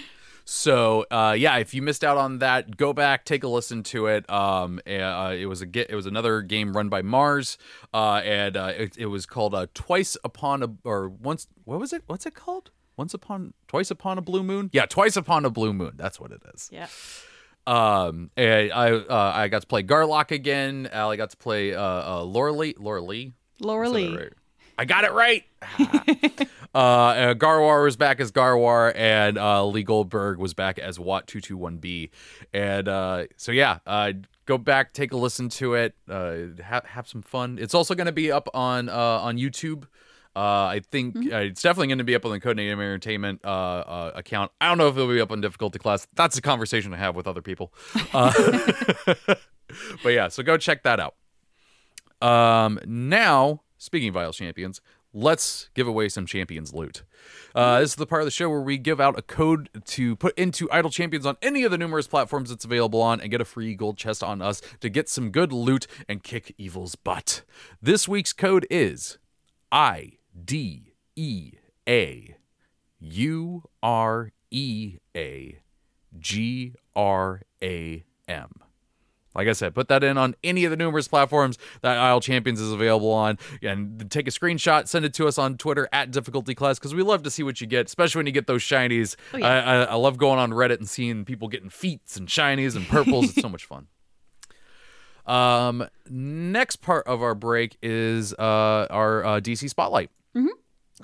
so uh yeah if you missed out on that go back take a listen to it um uh, it was a it was another game run by mars uh and uh it, it was called uh twice upon a or once what was it what's it called once upon twice upon a blue moon yeah twice upon a blue moon that's what it is yeah. um and i uh i got to play garlock again Allie got to play uh uh laura lee laura lee Laura Lee. right. I got it right. [laughs] uh, uh, Garwar was back as Garwar, and uh, Lee Goldberg was back as Watt two two one B. And uh, so yeah, uh, go back, take a listen to it, uh, have have some fun. It's also going to be up on uh, on YouTube. Uh, I think uh, it's definitely going to be up on the Codename Entertainment uh, uh, account. I don't know if it'll be up on difficulty class. That's a conversation I have with other people. Uh, [laughs] but yeah, so go check that out. Um, now, speaking of Idle Champions, let's give away some Champions loot. Uh, this is the part of the show where we give out a code to put into Idle Champions on any of the numerous platforms it's available on and get a free gold chest on us to get some good loot and kick evil's butt. This week's code is I D E A U R E A G R A M. Like I said, put that in on any of the numerous platforms that Idle Champions is available on, and take a screenshot, send it to us on Twitter at Difficulty Class because we love to see what you get, especially when you get those shinies. Oh, yeah. I, I, I love going on Reddit and seeing people getting feats and shinies and purples. it's so much fun. [laughs] Um, next part of our break is uh, our uh, DC Spotlight.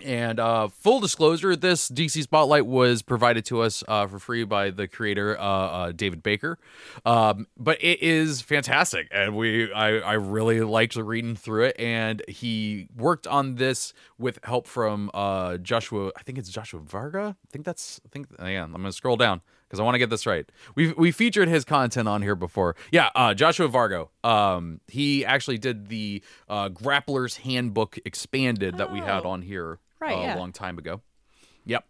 And uh, full disclosure, this DC Spotlight was provided to us uh, for free by the creator uh, uh, David Baker, um, but it is fantastic, and we I, I really liked reading through it. And he worked on this with help from uh, Joshua. I think it's Joshua Varga. I think that's I think yeah. I'm gonna scroll down because I want to get this right. We we featured his content on here before. Yeah, uh, Joshua Vargo. Um, he actually did the uh, Grappler's Handbook expanded that we had Oh. on here Right, uh, yeah. a long time ago. Yep.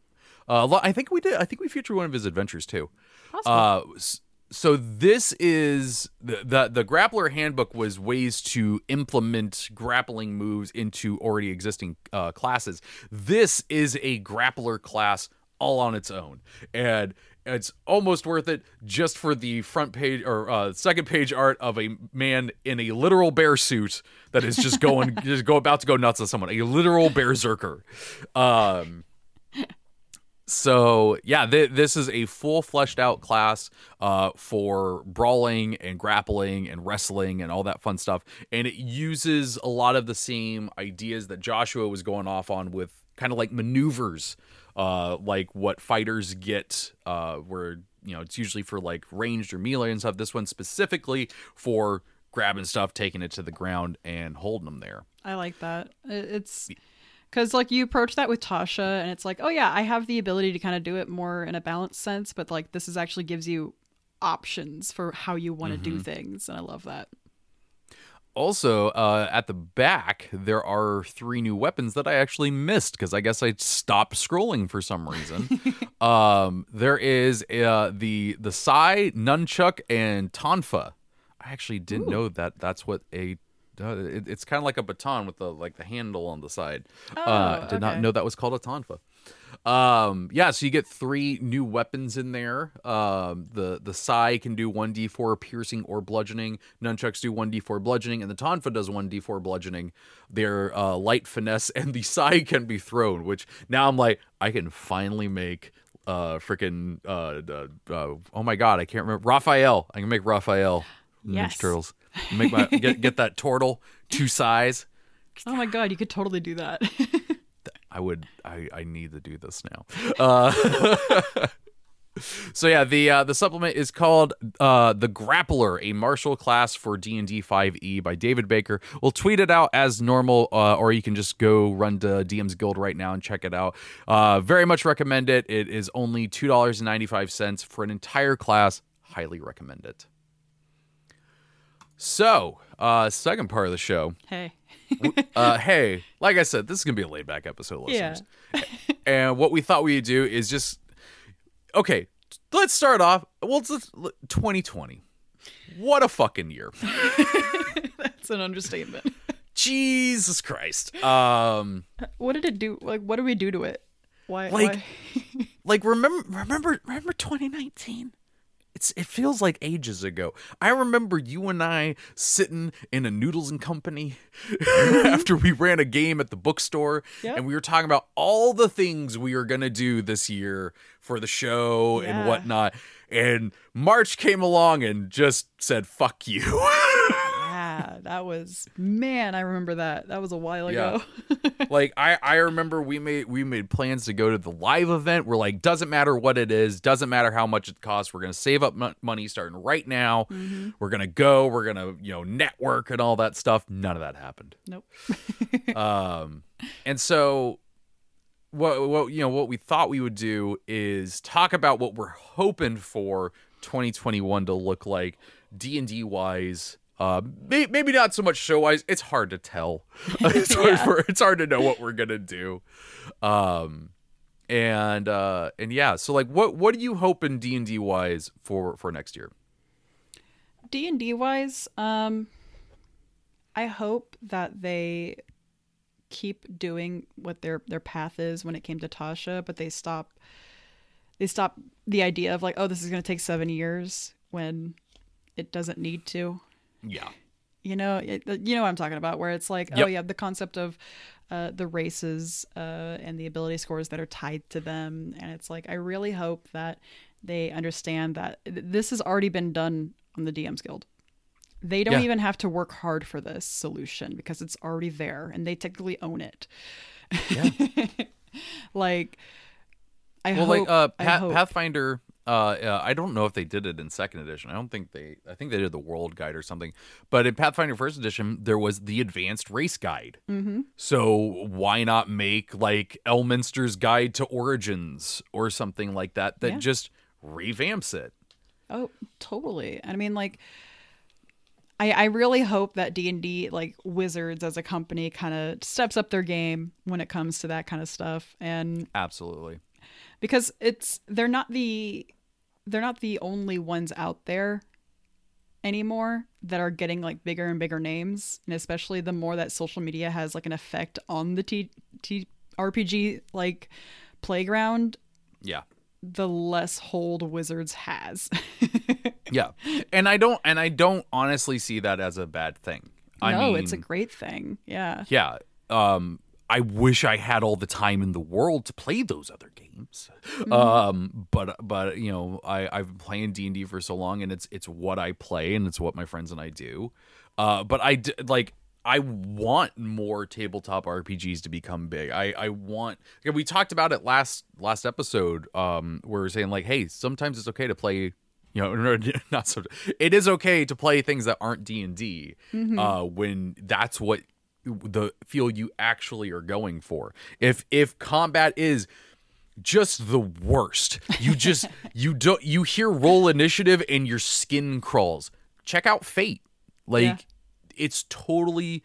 Uh, I think we did. I think we featured one of his adventures too. Possible. Uh, so this is the, the the grappler handbook was ways to implement grappling moves into already existing uh, classes. This is a grappler class all on its own, and it's almost worth it just for the front page or uh, second page art of a man in a literal bear suit that is just going [laughs] just go about to go nuts on someone. A literal berserker. Um, so yeah, th- this is a full fleshed out class uh, for brawling and grappling and wrestling and all that fun stuff, and it uses a lot of the same ideas that Joshua was going off on with kind of like maneuvers, uh, like what fighters get, uh, where you know it's usually for like ranged or melee and stuff. This one specifically for grabbing stuff, taking it to the ground, and holding them there. I like that. It's because like you approach that with Tasha, and it's like, oh yeah, I have the ability to kind of do it more in a balanced sense, but like this is actually gives you options for how you want to do things, and I love that. Also, uh, at the back, there are three new weapons that I actually missed because I guess I stopped scrolling for some reason. [laughs] um, there is uh, the the Sai, Nunchuck, and Tonfa. I actually didn't know that that's what a uh, it, it's kind of like a baton with the like the handle on the side. uh, Oh, did not know that was called a tonfa. Um, yeah, so you get three new weapons in there. Um, the the Sai can do one d4 piercing or bludgeoning. Nunchucks do one d4 bludgeoning, and the Tonfa does one d4 bludgeoning. They're uh, light finesse, [laughs] and the Sai can be thrown. Which now I'm like, I can finally make uh freaking uh, uh, uh oh my god, I can't remember Raphael. I can make Raphael. from Ninja Turtles. Make my get get that turtle two size. [laughs] Oh my god, you could totally do that. [laughs] I would I, I need to do this now. Uh, [laughs] so yeah, the uh, the supplement is called uh, the Grappler, a martial class for D and D 5e by David Baker. We'll tweet it out as normal, uh, or you can just go run to DM's Guild right now and check it out. Uh, very much recommend it. It is only two dollars and ninety five cents for an entire class. Highly recommend it. So, uh, second part of the show hey, [laughs] uh, hey, like I said, this is gonna be a laid back episode, Yeah. listeners. [laughs] and what we thought we'd do is just okay. Let's start off. Well, it's it's 2020. What a fucking year! [laughs] that's an understatement. Jesus Christ. Um, What did it do? Like, what did we do to it? Why? Like- why? like remember, remember, remember 2019. It's it feels like ages ago. I remember you and I sitting in a Noodles and Company [laughs] mm-hmm. after we ran a game at the bookstore, Yep. and we were talking about all the things we were gonna do this year for the show Yeah. and whatnot. And March came along and just said, "Fuck you." [laughs] yeah, that was man. I remember that. That was a while Yeah. ago. [laughs] like I, I remember we made we made plans to go to the live event. We're like, doesn't matter what it is, doesn't matter how much it costs. We're gonna save up mon- money starting right now. Mm-hmm. We're gonna go. We're gonna you know network and all that stuff. None of that happened. nope. [laughs] Um, and so what what you know what we thought we would do is talk about what we're hoping for 2021 to look like D and D wise. Uh, may, maybe not so much show wise. It's hard to tell. [laughs] [laughs] it's, hard for, it's hard to know what we're gonna do. Um, and uh, and yeah. So like, what what are you hoping D and D wise for for next year? D and D wise, um, I hope that they keep doing what their their path is when it came to Tasha, but they stop they stop the idea of like, oh, this is going to take seven years when it doesn't need to. Yeah. You know, it, you know what I'm talking about, where it's like, oh yeah, the concept of uh, the races uh, and the ability scores that are tied to them, and it's like, I really hope that they understand that this has already been done on the DM's Guild. They don't Yeah. even have to work hard for this solution because it's already there, and they technically own it. Yeah. [laughs] like, I well, hope. like uh, I Path- hope- Pathfinder. Uh, uh, I don't know if they did it in second edition. I don't think they. I think they did the World Guide or something. But in Pathfinder First Edition, there was the Advanced Race Guide. Mhm. So why not make like Elminster's Guide to Origins or something like that that Yeah. just revamps it? Oh, totally. I mean, like, I I really hope that D and D, like Wizards as a company, kind of steps up their game when it comes to that kind of stuff, and Absolutely. because it's they're not the they're not the only ones out there anymore that are getting like bigger and bigger names and especially the more that social media has like an effect on the T, T RPG like playground Yeah. the less hold wizards has [laughs] Yeah. And I don't and I don't honestly see that as a bad thing. I no mean, it's a great thing yeah yeah. Um I wish I had all the time in the world to play those other games. Um but but you know, I I've been playing D&D for so long and it's it's what I play and it's what my friends and I do. Uh but I d- like I want more tabletop RPGs to become big. I I want we talked about it last last episode um where we are saying like hey, sometimes it's okay to play you know [laughs] not so it is okay to play things that aren't D&D uh when that's what the feel you actually are going for. If if combat is just the worst, you just [laughs] you don't you hear roll initiative and your skin crawls. Check out Fate. Like Yeah. it's totally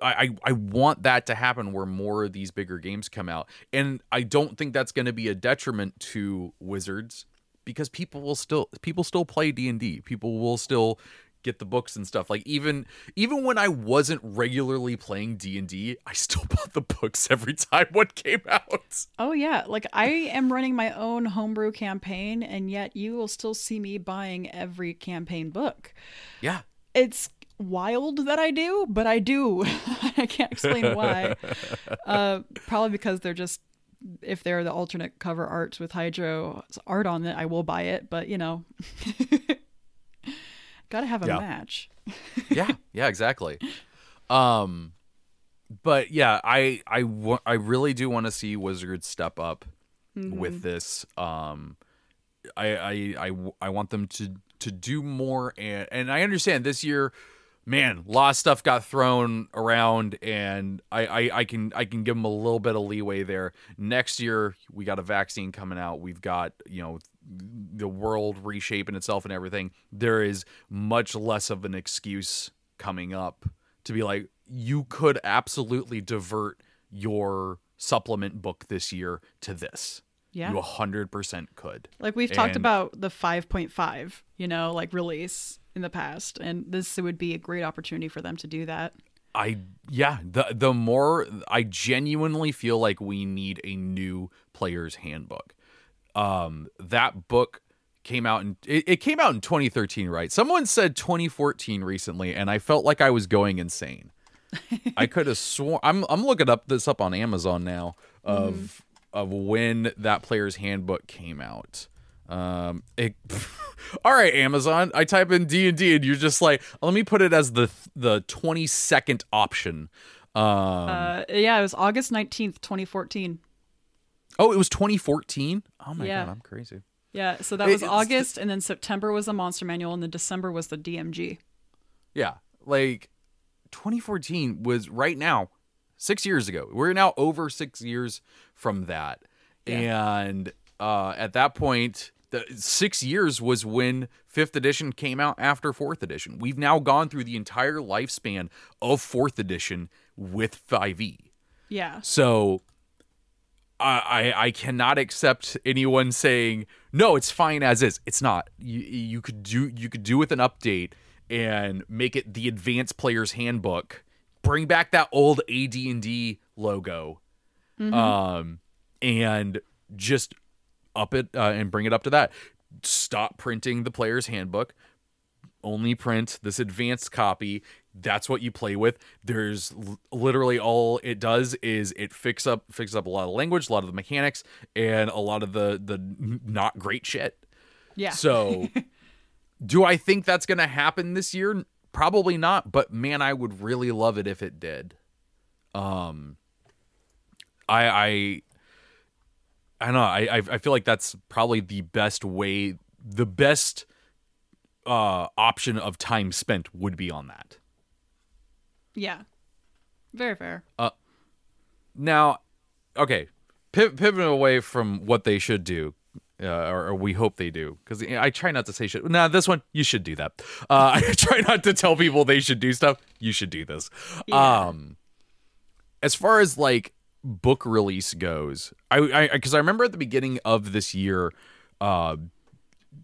I, I I want that to happen where more of these bigger games come out. And I don't think that's going to be a detriment to Wizards because people will still people still play D&D. People will still get the books and stuff. Like even even when I wasn't regularly playing D&D, I still [laughs] bought the books every time one came out. oh yeah like i am running my own homebrew campaign and yet you will still see me buying every campaign book Yeah. it's wild that I do, but I do. [laughs] I can't explain why. [laughs] uh, probably because they're just if they're the alternate cover arts with Hydro's art on it, I will buy it. But you know, gotta have a Yeah. match. [laughs] yeah yeah exactly. Um but yeah i i wa- i really do want to see wizards step up with this. Um i i i want them to to do more and and i understand this year man a lot of stuff got thrown around and I, I i can i can give them a little bit of leeway there. Next year we got a vaccine coming out. We've got you know the world reshaping itself and everything there is much less of an excuse coming up to be like you could absolutely divert your supplement book this year to this Yeah. you 100% could Like we've talked And- about the 5.5, you know, like release in the past, and this would be a great opportunity for them to do that. I yeah, the the more I genuinely feel like we need a new player's handbook. Um that book came out and it, it came out in 2013, right? Someone said 2014 recently and I felt like I was going insane. I could have sworn I'm I'm looking up this up on Amazon now of of when that player's handbook came out. Um it [laughs] All right, Amazon. I type in D&D and you're just like, let me put it as the the 22nd option. Um Uh, yeah, it was August 19th, 2014. Oh, it was 2014? Oh my Yeah. god, I'm crazy. Yeah, so that was it's- August, and then September was the Monster Manual, and then December was the DMG. Yeah. Like 2014 was right now 6 years ago. We're now over 6 years from that. And uh at that point the 6 years was when 5th edition came out after 4th edition. We've now gone through the entire lifespan of 4th edition with E. 5e. Yeah. So I, I cannot accept anyone saying no, it's fine as is. It's not. You you could do you could do with an update and make it the advanced player's handbook. Bring back that old AD&D logo. Um and just up it uh, and bring it up to that. Stop printing the player's handbook only print this advanced copy. That's what you play with. There's l- literally all it does is it fix up fixes up a lot of language a lot of the mechanics and a lot of the the not great shit. Yeah. so [laughs] do i think that's gonna happen this year? Probably not but man i would really love it if it did. Um i i i don't know. I i I feel like that's probably the best way the best uh option of time spent would be on that yeah. Very fair. now okay piv- pivoting away from what they should do uh, or, or we hope they do because i try not to say shit nah this one you should do that uh, [laughs] i try not to tell people they should do stuff you should do this Yeah. um as far as like book release goes i i because I, remember at the beginning of this year uh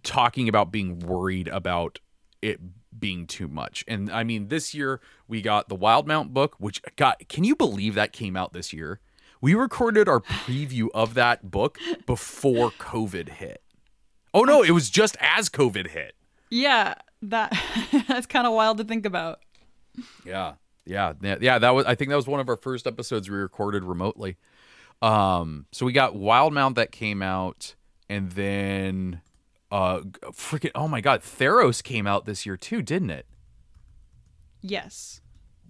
talking about being worried about it being too much. And I mean, this year we got the Wildemount book, which got can you believe that came out this year? We recorded our preview of that book before COVID hit. Oh no, it was just as COVID hit. Yeah, that [laughs] that's kind of wild to think about. Yeah. Yeah, yeah, that was I think that was one of our first episodes we recorded remotely. Um so we got Wildemount that came out and then uh freaking oh my god, Theros came out this year too, didn't it? Yes.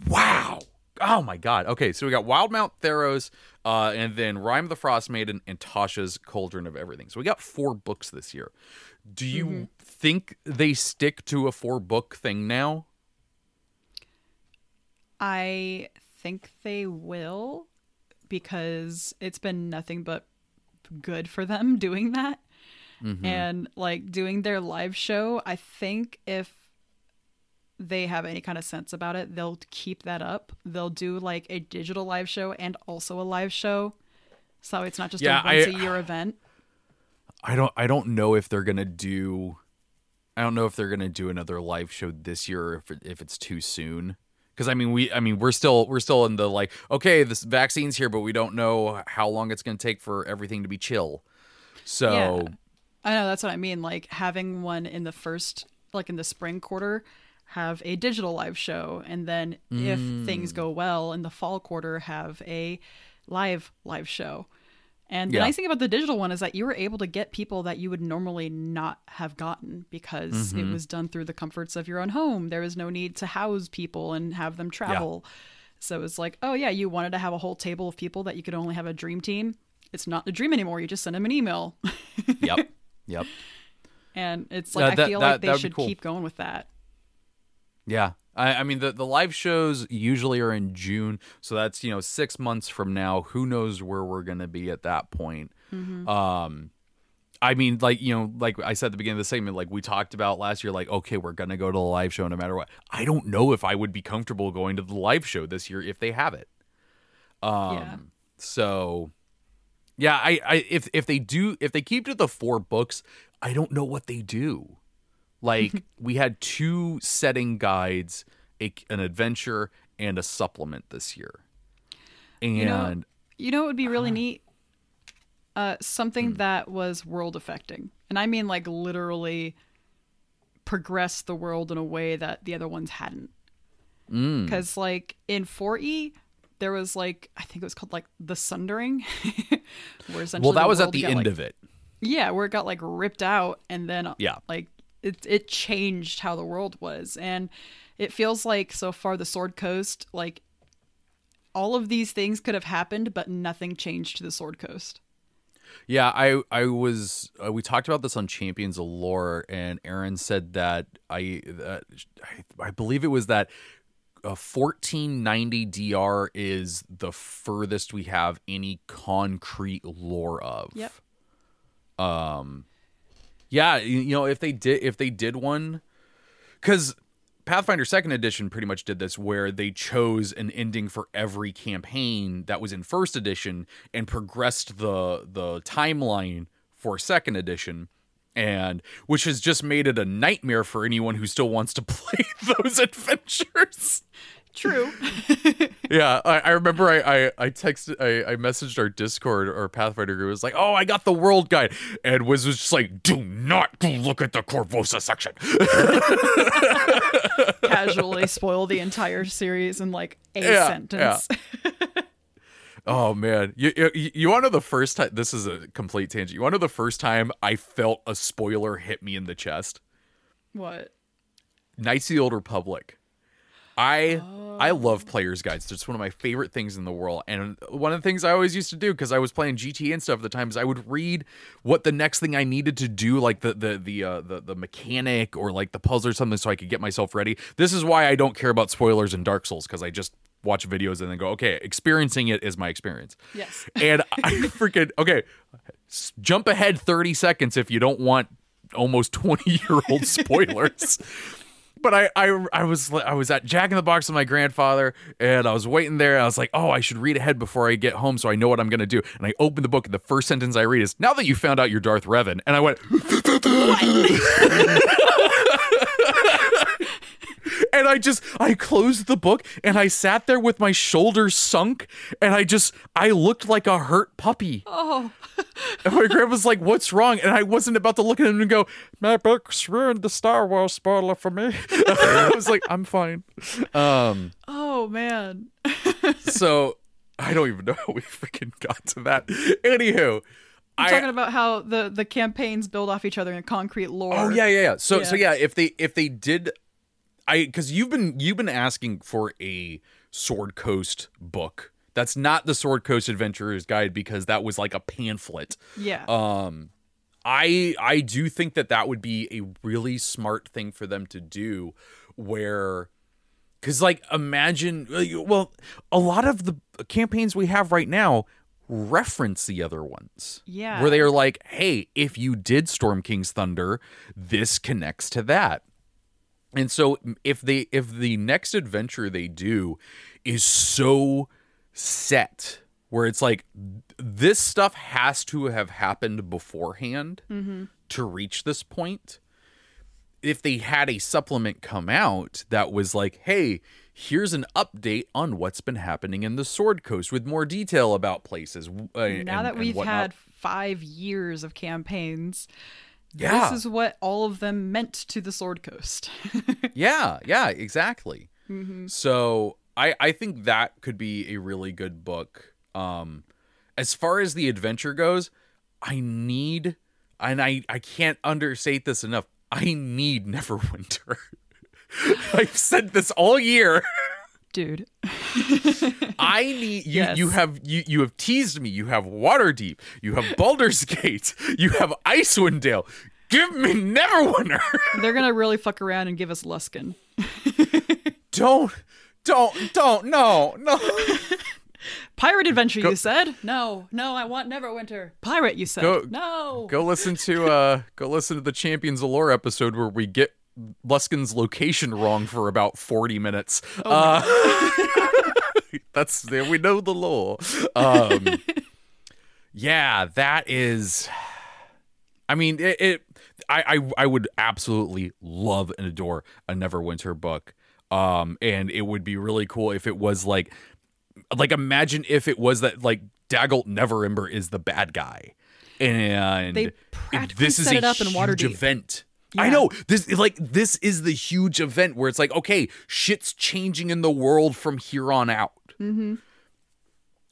Wow. Oh my god. Okay, so we got Wildemount Theros, uh, and then Rime of the Frostmaiden and Tasha's Cauldron of Everything. So we got four books this year. Do you Mm-hmm. think they stick to a four book thing now? I think they will because it's been nothing but good for them [laughs] doing that. Mm-hmm. And like doing their live show, I think if they have any kind of sense about it, they'll keep that up. They'll do like a digital live show and also a live show. So it's not just Yeah, a once I- a year event. I don't I don't know if they're gonna do I don't know if they're gonna do another live show this year or if if it's too soon. Because I mean we I mean we're still we're still in the like okay this vaccine's here but we don't know how long it's gonna take for everything to be chill. So Yeah. I know that's what I mean. Like having one in the first, like in the spring quarter, have a digital live show, and then if things Mm. go well in the fall quarter, have a live live show. And the Yeah. nice thing about the digital one is that you were able to get people that you would normally not have gotten because Mm-hmm. it was done through the comforts of your own home. There was no need to house people and have them travel. So it's like, oh yeah, you wanted to have a whole table of people that you could only have a dream team. It's not the dream anymore. You just send them an email. yep. [laughs] Yep. And it's Uh, like I feel that- like they that should cool. keep going with that. Yeah. I, I mean the, the live shows usually are in June, so that's you know six months from now. Who knows where we're gonna be at that point? Um, I mean, like you know, like I said at the beginning of the segment, like we talked about last year, like okay, we're gonna go to the live show no matter what. I don't know if I would be comfortable going to the live show this year if they have it. Um, Yeah. so yeah, I, I if if they do if they keep to the four books, I don't know what they do. Like [laughs] we had two setting guides, a, an adventure, and a supplement this year. And know- You know what would be really neat? Uh, something Hmm. that was world affecting. And I mean like literally progress the world in a way that the other ones hadn't. Mm. Because like in 4E, there was like I think it was called like the Sundering. [laughs] where essentially well, that was at the end like- of it. Yeah, where it got like ripped out and then Yeah. like it it changed how the world was. And it feels like so far the Sword Coast, like all of these things could have happened, but nothing changed to the Sword Coast. Yeah, I I was uh, we talked about this on Champions of Lore, and Aaron said that I that I, I believe it was that a 1490 DR is the furthest we have any concrete lore of. Yep. Um, yeah, you, you know if they did if they did one, because Pathfinder Second Edition pretty much did this, where they chose an ending for every campaign that was in First Edition and progressed the the timeline for Second Edition, and which has just made it a nightmare for anyone who still wants to [laughs] play those adventures. True. [laughs] Yeah, I, I remember I, I I texted I, I messaged our Discord or Pathfinder group. It was like, oh, I got the world guide, and was was just like, do not go look at the Korvosa section. [laughs] Casually spoil the entire series in like a Yeah, sentence. Oh man, you you, you want to know the first time? This is a complete tangent. You want to know the first time I felt a spoiler hit me in the chest? what? Knights of the Old Republic. I I love players guides. It's one of my favorite things in the world. And one of the things I always used to do because I was playing GT and stuff at the time is I would read what the next thing I needed to do, like the the the uh, the, the mechanic or like the puzzle or something, so I could get myself ready. This is why I don't care about spoilers in Dark Souls because I just watch videos and then go, okay, experiencing it is my experience. Yes. [laughs] And I freaking okay, jump ahead 30 seconds if you don't want almost [laughs] 20 year old spoilers. [laughs] but I, I I was I was at Jack in the Box with my grandfather, and I was waiting there. I was like, oh, I should read ahead before I get home, so I know what I'm gonna do. And I opened the book, and the first sentence I read is, "Now that you found out you're Darth Revan," and I went, and I just I closed the book and I sat there with my shoulders sunk and I just I looked like a hurt puppy. Oh, And my grandma's like, "What's wrong?" And I wasn't about to look at him and go, "My book's ruined the Star Wars spoiler for me." [laughs] I was like, "I'm fine." Um, oh man. [laughs] so I don't even know how we freaking got to that. Anywho, I'm talking about how the the campaigns build off each other in concrete lore. Oh yeah, yeah, yeah. So so Yeah. yeah, if they if they did I cuz you've been you've been asking for a Sword Coast book. That's not the Sword Coast Adventurer's Guide because that was like a pamphlet. Yeah. Um I I do think that that would be a really smart thing for them to do where cuz like imagine well a lot of the campaigns we have right now reference the other ones yeah. where they are like, hey, if you did Storm King's Thunder, this connects to that. And so if they if the next adventure they do is so set where it's like this stuff has to have happened beforehand to reach this point. If they had a supplement come out that was like, hey, here's an update on what's been happening in the Sword Coast with more detail about places. Uh, now and- that we've had five years of campaigns, Yeah. this is what all of them meant to the Sword Coast. [laughs] yeah yeah exactly Mm-hmm. so i i think that could be a really good book um as far as the adventure goes i need and i i can't understate this enough i need neverwinter [laughs] i've said this all year [laughs] Dude. [laughs] I need you. Yes. You have you. You have teased me. You have Waterdeep. You have Baldur's Gate. You have Icewind Dale. Give me Neverwinter. They're gonna really fuck around and give us Luskan. [laughs] don't, don't, don't. No, no. Pirate adventure, you said? No, no, I want Neverwinter. Pirate, you said? Go- no. Go listen to uh go listen to the Champions of Lore episode where we get Luskan's location wrong for about 40 minutes. uh [laughs] That's there we know the law. Um Yeah, that is I mean it, it I, I I would absolutely love and adore a Neverwinter book. Um and it would be really cool if it was like like imagine if it was that like Dagult Neverember is the bad guy. And They practically this is set a it up in huge Waterdeep. event. I know this like this is the huge event where it's like okay shit's changing in the world from here on out. Mm-hmm.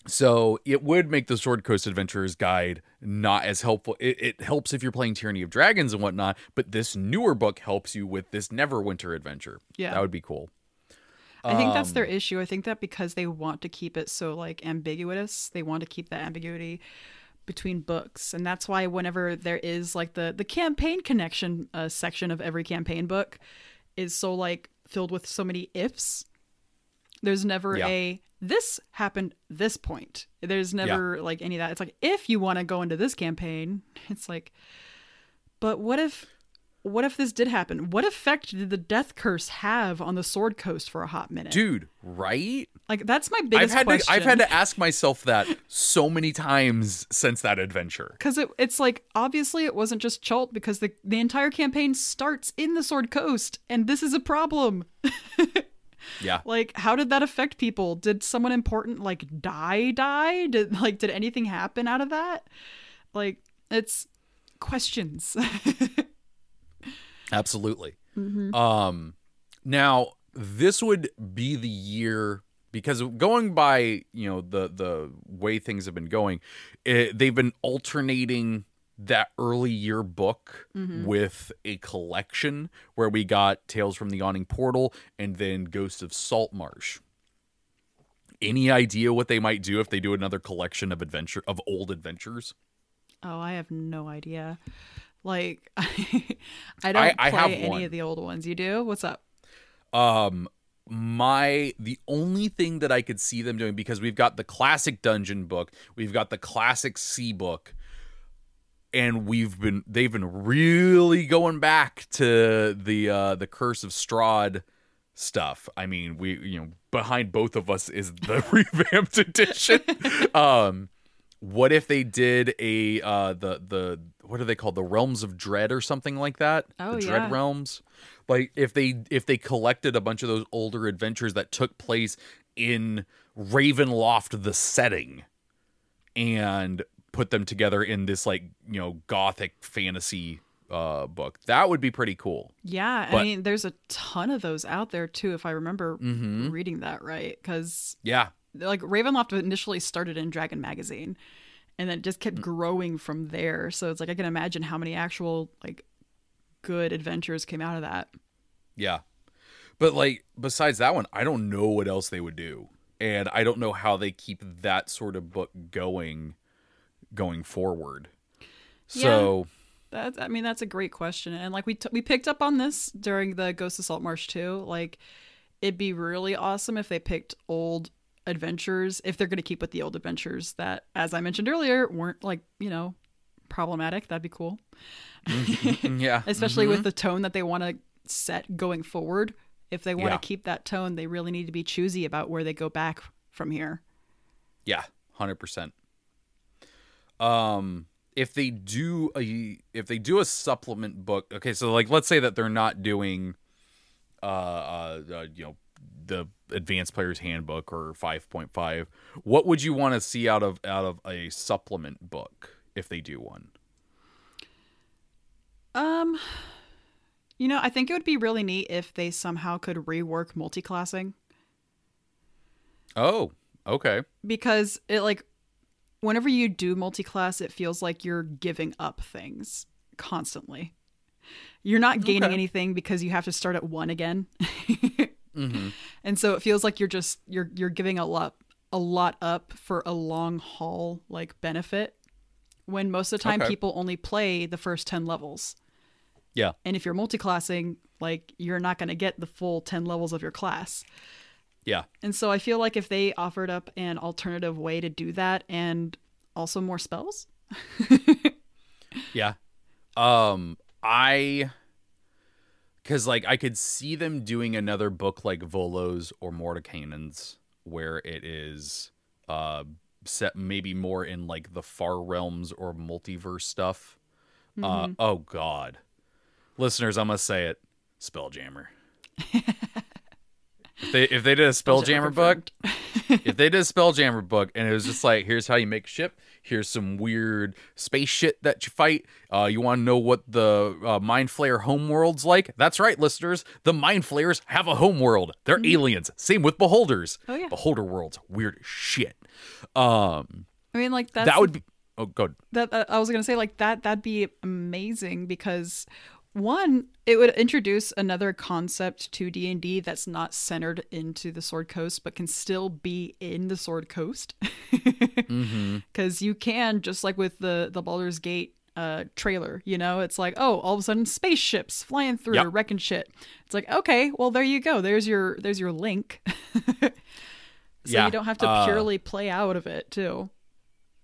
So it would make the Sword Coast Adventurers Guide not as helpful. It, it helps if you're playing Tyranny of Dragons and whatnot, but this newer book helps you with this Neverwinter adventure. Yeah. that would be cool. I think that's Um, their issue. I think that because they want to keep it so like ambiguous, they want to keep that ambiguity between books, and that's why whenever there is like the the campaign connection uh, section of every campaign book is so like filled with so many ifs. There's never Yeah. a this happened this point. There's never like any of that. It's like if you want to go into this campaign, [laughs] it's like, but what if what if this did happen? What effect did the death curse have on the Sword Coast for a hot minute? Dude, right? Like that's my I've biggest had question. to I've had to ask myself that so many times since that adventure. because it, it's like obviously it wasn't just Chult because the the entire campaign starts in the Sword Coast and this is a problem. [laughs] Yeah. Like how did that affect people? Did someone important like die die? Did like did anything happen out of that? Like it's questions. [laughs] Absolutely. Mm-hmm. Um, now this would be the year because going by you know the the way things have been going, it, they've been alternating that early year book mm-hmm. with a collection where we got Tales from the Yawning Portal and then Ghost of Saltmarsh. Any idea what they might do if they do another collection of adventure of old adventures? oh, I have no idea. Like [laughs] I I don't I- I play have any one. of the old ones. You do? What's up? um my the only thing that I could see them doing because we've got the classic dungeon book, we've got the classic sea book. and we've been they've been really going back to the uh the Curse of Strahd stuff. I mean, we you know behind both of us is the [laughs] revamped edition. [laughs] um, what if they did a uh the the what are they called the realms of dread or something like that? Oh, the dread yeah. realms. Like if they if they collected a bunch of those older adventures that took place in Ravenloft the setting and put them together in this like, you know, gothic fantasy uh book. That would be pretty cool. Yeah, I mean, there's a ton of those out there too, if I remember Mhm. reading that right. Because Yeah. Like Ravenloft initially started in Dragon Magazine, and then it just kept hmm. growing from there. So it's like I can imagine how many actual like good adventures came out of that. Yeah. But like besides that one, I don't know what else they would do. And I don't know how they keep that sort of book going going forward. So, That's I mean that's a great question, and like we t- we picked up on this during the Ghost of Salt Marsh too. Like it'd be really awesome if they picked old adventures if they're going to keep with the old adventures that, as I mentioned earlier, weren't like you know problematic. That'd be cool, yeah. [laughs] especially with the tone that they want to set going forward. If they want to Yeah. keep that tone, they really need to be choosy about where they go back from here. Yeah, 100%. Um if they do a if they do a supplement book, okay, so like let's say that they're not doing uh uh, uh you know the advanced player's handbook or 5.5 what would you want to see out of out of a supplement book if they do one Um, you know, I think it would be really neat if they somehow could rework multiclassing. oh okay because it like whenever you do multi-class it feels like you're giving up things constantly you're not gaining Okay. anything because you have to start at one again [laughs] mm-hmm. and so it feels like you're just you're you're giving a lot a lot up for a long haul like benefit when most of the time Okay. people only play the first 10 levels yeah and if you're multi-classing like you're not going to get the full 10 levels of your class yeah and so I feel like if they offered up an alternative way to do that and also more spells. [laughs] Yeah. Um I cuz like I could see them doing another book like Volos or Mordenkainen's where it is uh set maybe more in like the far realms or multiverse stuff. Uh oh god. Listeners, I'm going to say it. Spelljammer. if they if they did a Spelljammer book, [laughs] if they did a Spelljammer book and it was just like, here's how you make a ship, here's some weird space shit that you fight. Uh, you want to know what the uh, Mind Flayer homeworld's like? That's right, listeners. The Mind Flayers have a homeworld. They're aliens. Same with Beholders. Oh, yeah. Beholder world's weird shit. Um, I mean, like that's that would be. Oh, good. that uh, I was gonna say like that that'd be amazing because one it would introduce another concept to D and D that's not centered into the Sword Coast but can still be in the Sword Coast. Mm-hmm. [laughs] because you can just like with the the Baldur's Gate uh trailer you know? It's like oh all of a sudden spaceships flying through Yep. wrecking shit. It's like okay well there you go. There's your there's your link. [laughs] So Yeah, you don't have to uh, purely play out of it too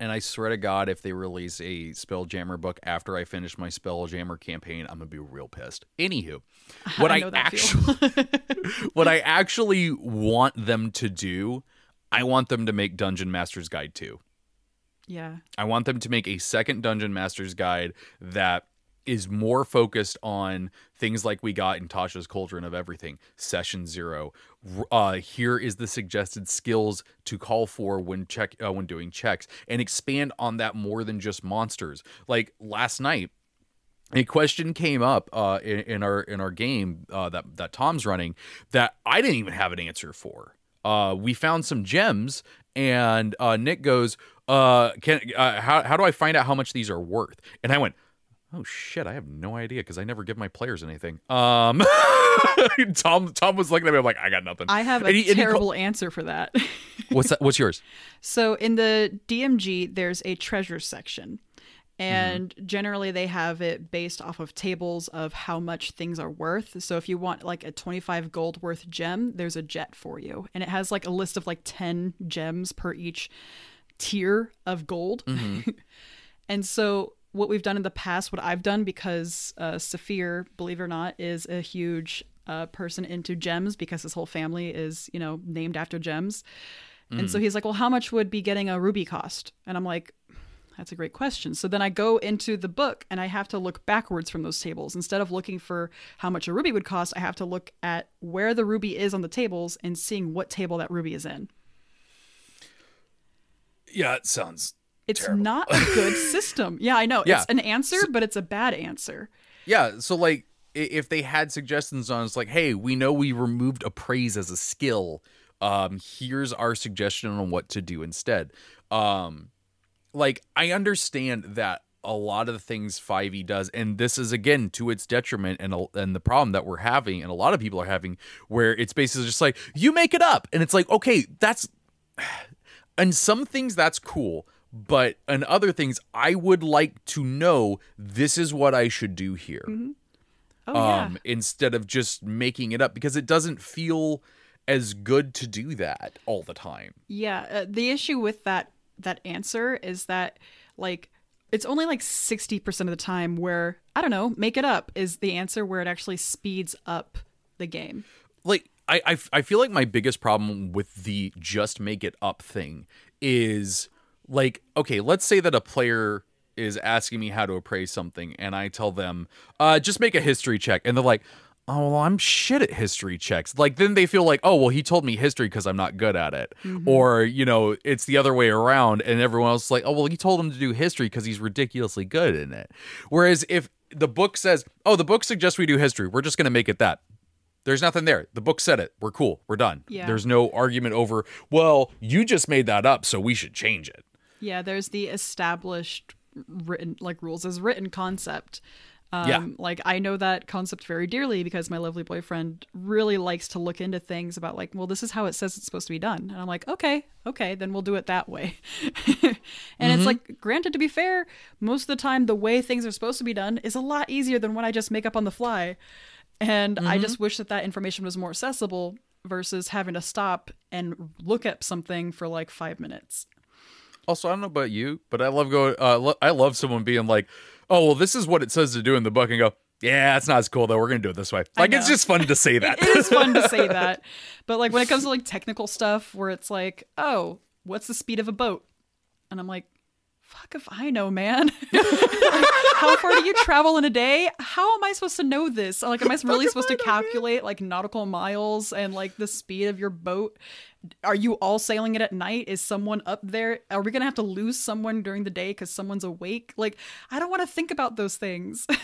And I swear to God, if they release a Spelljammer book after I finish my Spelljammer campaign, I'm gonna be real pissed. Anywho, [laughs] what I I, actually [laughs] what I actually want them to do, I want them to make Dungeon Master's Guide 2. yeah I want them to make a second Dungeon Master's Guide that is more focused on things like we got in Tasha's Cauldron of Everything, Session Zero. Uh, here is the suggested skills to call for when check uh, when doing checks, and expand on that more than just monsters. Like last night, a question came up uh, in, in our in our game uh, that that Tom's running that I didn't even have an answer for. Uh, we found some gems, and uh, Nick goes, uh, "Can uh, how how do I find out how much these are worth?" And I went, "Oh shit, I have no idea because I never give my players anything." Um, [laughs] Tom Tom was looking at me. I'm like, "I got nothing." I have a he- terrible answer for that. [laughs] what's that? What's yours? So in the DMG, there's a treasure section. And generally, they have it based off of tables of how much things are worth. So, if you want like a 25 gold worth gem, there's a jet for you. And it has like a list of like 10 gems per each tier of gold. [laughs] and so, what we've done in the past, what I've done, because uh, Saphir, believe it or not, is a huge uh, person into gems because his whole family is, you know, named after gems. And so he's like, well, how much would be getting a ruby cost? And I'm like, that's a great question. So then I go into the book and I have to look backwards from those tables. Instead of looking for how much a ruby would cost, I have to look at where the ruby is on the tables and seeing what table that ruby is in. Yeah, it sounds. It's Terrible. not a good system. [laughs] Yeah, I know. Yeah. It's an answer, but it's a bad answer. Yeah, so like if they had suggestions on it's like, hey, we know we removed appraise as a skill. Um, here's our suggestion on what to do instead. Um, like I understand that a lot of the things 5e does and this is again to its detriment and and the problem that we're having and a lot of people are having where it's basically just like you make it up and it's like okay that's [sighs] and some things that's cool but and other things i would like to know this is what i should do here Oh yeah. um instead of just making it up because it doesn't feel as good to do that all the time Yeah, uh, the issue with that that answer is that like it's only like 60% of the time where I don't know, make it up is the answer where it actually speeds up the game. like I, I I feel like my biggest problem with the just make it up thing is like okay, let's say that a player is asking me how to appraise something and I tell them, uh just make a history check and they're like, "Oh, well, I'm shit at history checks." Like then they feel like, "Oh, well, he told me history cuz I'm not good at it." Or, you know, it's the other way around and everyone else is like, "Oh, well, he told him to do history cuz he's ridiculously good in it." Whereas if the book says, "Oh, the book suggests we do history. We're just going to make it that." There's nothing there. The book said it. We're cool. We're done. Yeah. There's no argument over, well, you just made that up, so we should change it. Yeah, there's the established written like rules as written concept. Um, Yeah. Like I know that concept very dearly because my lovely boyfriend really likes to look into things about like, well, this is how it says it's supposed to be done, and I'm like, okay, okay, then we'll do it that way. [laughs] and it's like, granted, to be fair, most of the time the way things are supposed to be done is a lot easier than what I just make up on the fly, and I just wish that that information was more accessible versus having to stop and look at something for like five minutes. Also, I don't know about you, but I love going. Uh, lo- I love someone being like, "Oh, well, this is what it says to do in the book," and go, "Yeah, it's not as cool though. We're gonna do it this way." Like, it's just fun to say [laughs] that. it is fun to say [laughs] that. But like when it comes to like technical stuff where it's like, oh, what's the speed of a boat? And I'm like, fuck if I know, man. [laughs] [laughs] How far do you travel in a day? How am I supposed to know this? Like, am I really supposed I to know, calculate like nautical miles and like the speed of your boat? Are you all sailing it at night? Is someone up there? Are we gonna have to lose someone during the day because someone's awake? Like, I don't want to think about those things. [laughs]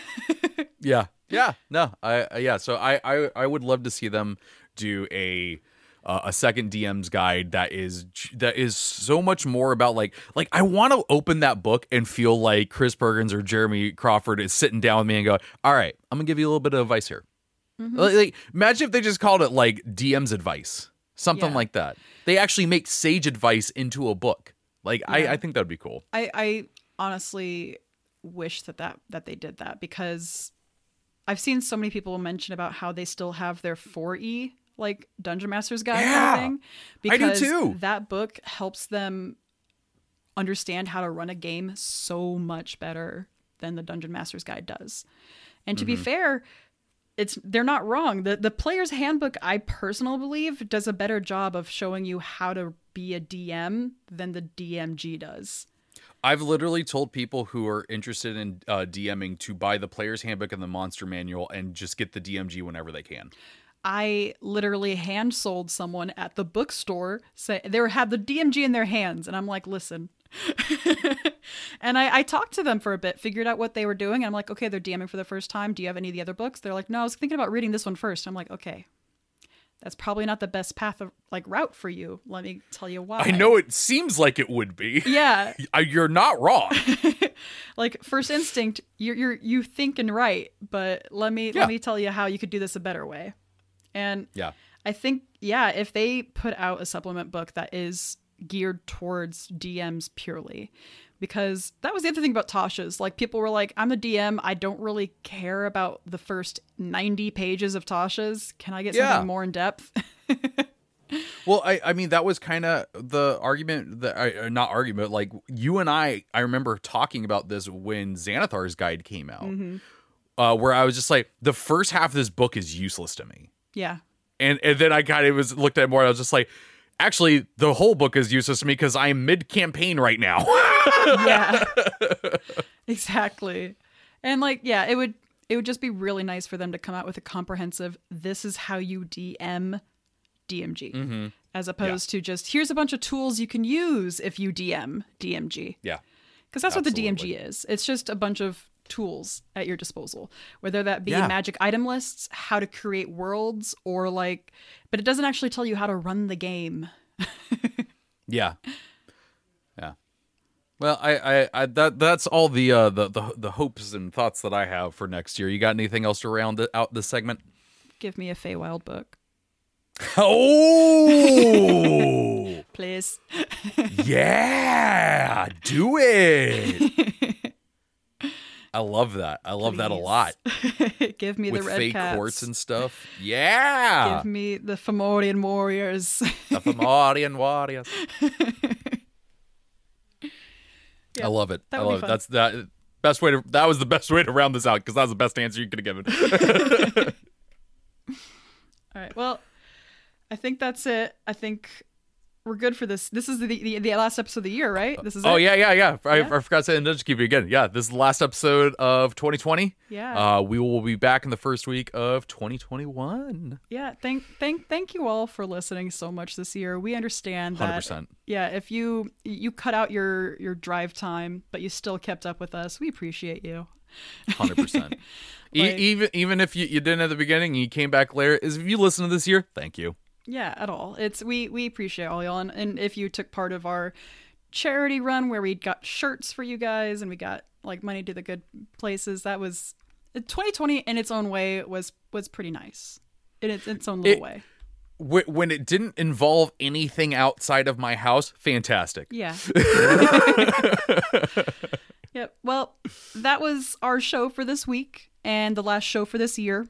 Yeah, yeah, no, I yeah. So I I I would love to see them do a uh, a second DM's guide that is that is so much more about like like I want to open that book and feel like Chris Perkins or Jeremy Crawford is sitting down with me and go, all right, I'm gonna give you a little bit of advice here. Like, like, imagine if they just called it like DM's advice, something Yeah. like that. They actually make sage advice into a book. Like I I think that'd be cool. I, I honestly wish that, that that they did that because I've seen so many people mention about how they still have their 4E like Dungeon Master's Guide kind Yeah. of thing. I do Because too. that book helps them understand how to run a game so much better than the Dungeon Master's Guide does. And to be fair, it's they're not wrong. The the player's handbook, I personally believe, does a better job of showing you how to be a DM than the DMG does. I've literally told people who are interested in uh, DMing to buy the player's handbook and the monster manual and just get the DMG whenever they can. I literally hand sold someone at the bookstore. Say they were had the DMG in their hands, and I'm like, listen. [laughs] and I, I talked to them for a bit, figured out what they were doing. And I'm like, okay, they're DMing for the first time. Do you have any of the other books? They're like, no, I was thinking about reading this one first. I'm like, okay, that's probably not the best path of like route for you. Let me tell you why. I know it seems like it would be. Yeah, [laughs] You're not wrong. [laughs] like first instinct, you're you're you thinking right, but let me Yeah. let me tell you how you could do this a better way. And yeah. I think, yeah, if they put out a supplement book that is geared towards DMs purely, because that was the other thing about Tasha's. Like, people were like, I'm a DM. I don't really care about the first 90 pages of Tasha's. Can I get Yeah. something more in depth? [laughs] Well, I, I mean, that was kind of the argument that I, uh, not argument, like you and I, I remember talking about this when Xanathar's guide came out, uh, where I was just like, the first half of this book is useless to me. Yeah. And, and then I kind of was looked at more. I was just like, actually, the whole book is useless to me because I'm mid campaign right now. [laughs] yeah [laughs] exactly and like yeah it would it would just be really nice for them to come out with a comprehensive this is how you dm dmg mm-hmm. as opposed to just here's a bunch of tools you can use if you dm dmg yeah. because that's what the Absolutely. dmg is it's just a bunch of tools at your disposal whether that be Yeah. magic item lists how to create worlds or like but it doesn't actually tell you how to run the game [laughs] Yeah. Yeah. Well, I, I, I that that's all the, uh, the the the hopes and thoughts that I have for next year. You got anything else to round it out this segment? give me a Feywild book Oh, [laughs] please yeah, do it. [laughs] I love that. I love that a lot. [laughs] give me With the red fake cats. quartz and stuff. [laughs] Yeah. Give me the Fomorian warriors. the Fomorian warriors. [laughs] Yeah, I love it. I love it. That's that best way to that was the best way to round this out because that was the best answer you could have given. All right. Well, I think that's it. I think we're good for this. This is the the, the last episode of the year, right? This is oh it? yeah, yeah, yeah. I, Yeah. I forgot to say and just keep it again. Yeah, this is the last episode of 2020. Yeah. Uh, we will be back in the first week of 2021. Yeah. Thank thank thank you all for listening so much this year. We understand that 100%. yeah, if you you cut out your your drive time, but you still kept up with us, we appreciate you. Hundred percent. [laughs] Like- Even even if you, you didn't at the beginning and you came back later, is if you listen to this year, thank you. Yeah, at all. It's we we appreciate all y'all, and, and if you took part of our charity run where we got shirts for you guys and we got like money to the good places, that was 2020 in its own way was was pretty nice in its, its own little It- way. Wh- When it didn't involve anything outside of my house, fantastic. Yeah. [laughs] yep. Well, that was our show for this week and the last show for this year.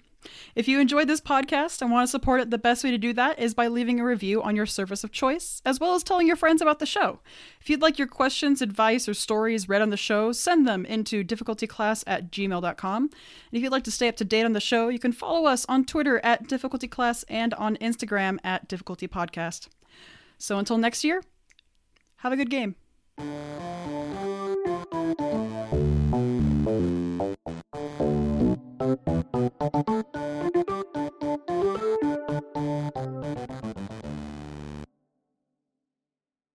If you enjoyed this podcast and want to support it, the best way to do that is by leaving a review on your service of choice, as well as telling your friends about the show. If you'd like your questions, advice, or stories read on the show, send them into difficultyclass at gmail.com. And if you'd like to stay up to date on the show, you can follow us on Twitter at difficultyclass and on Instagram at difficultypodcast. So until next year, have a good game. Thank you.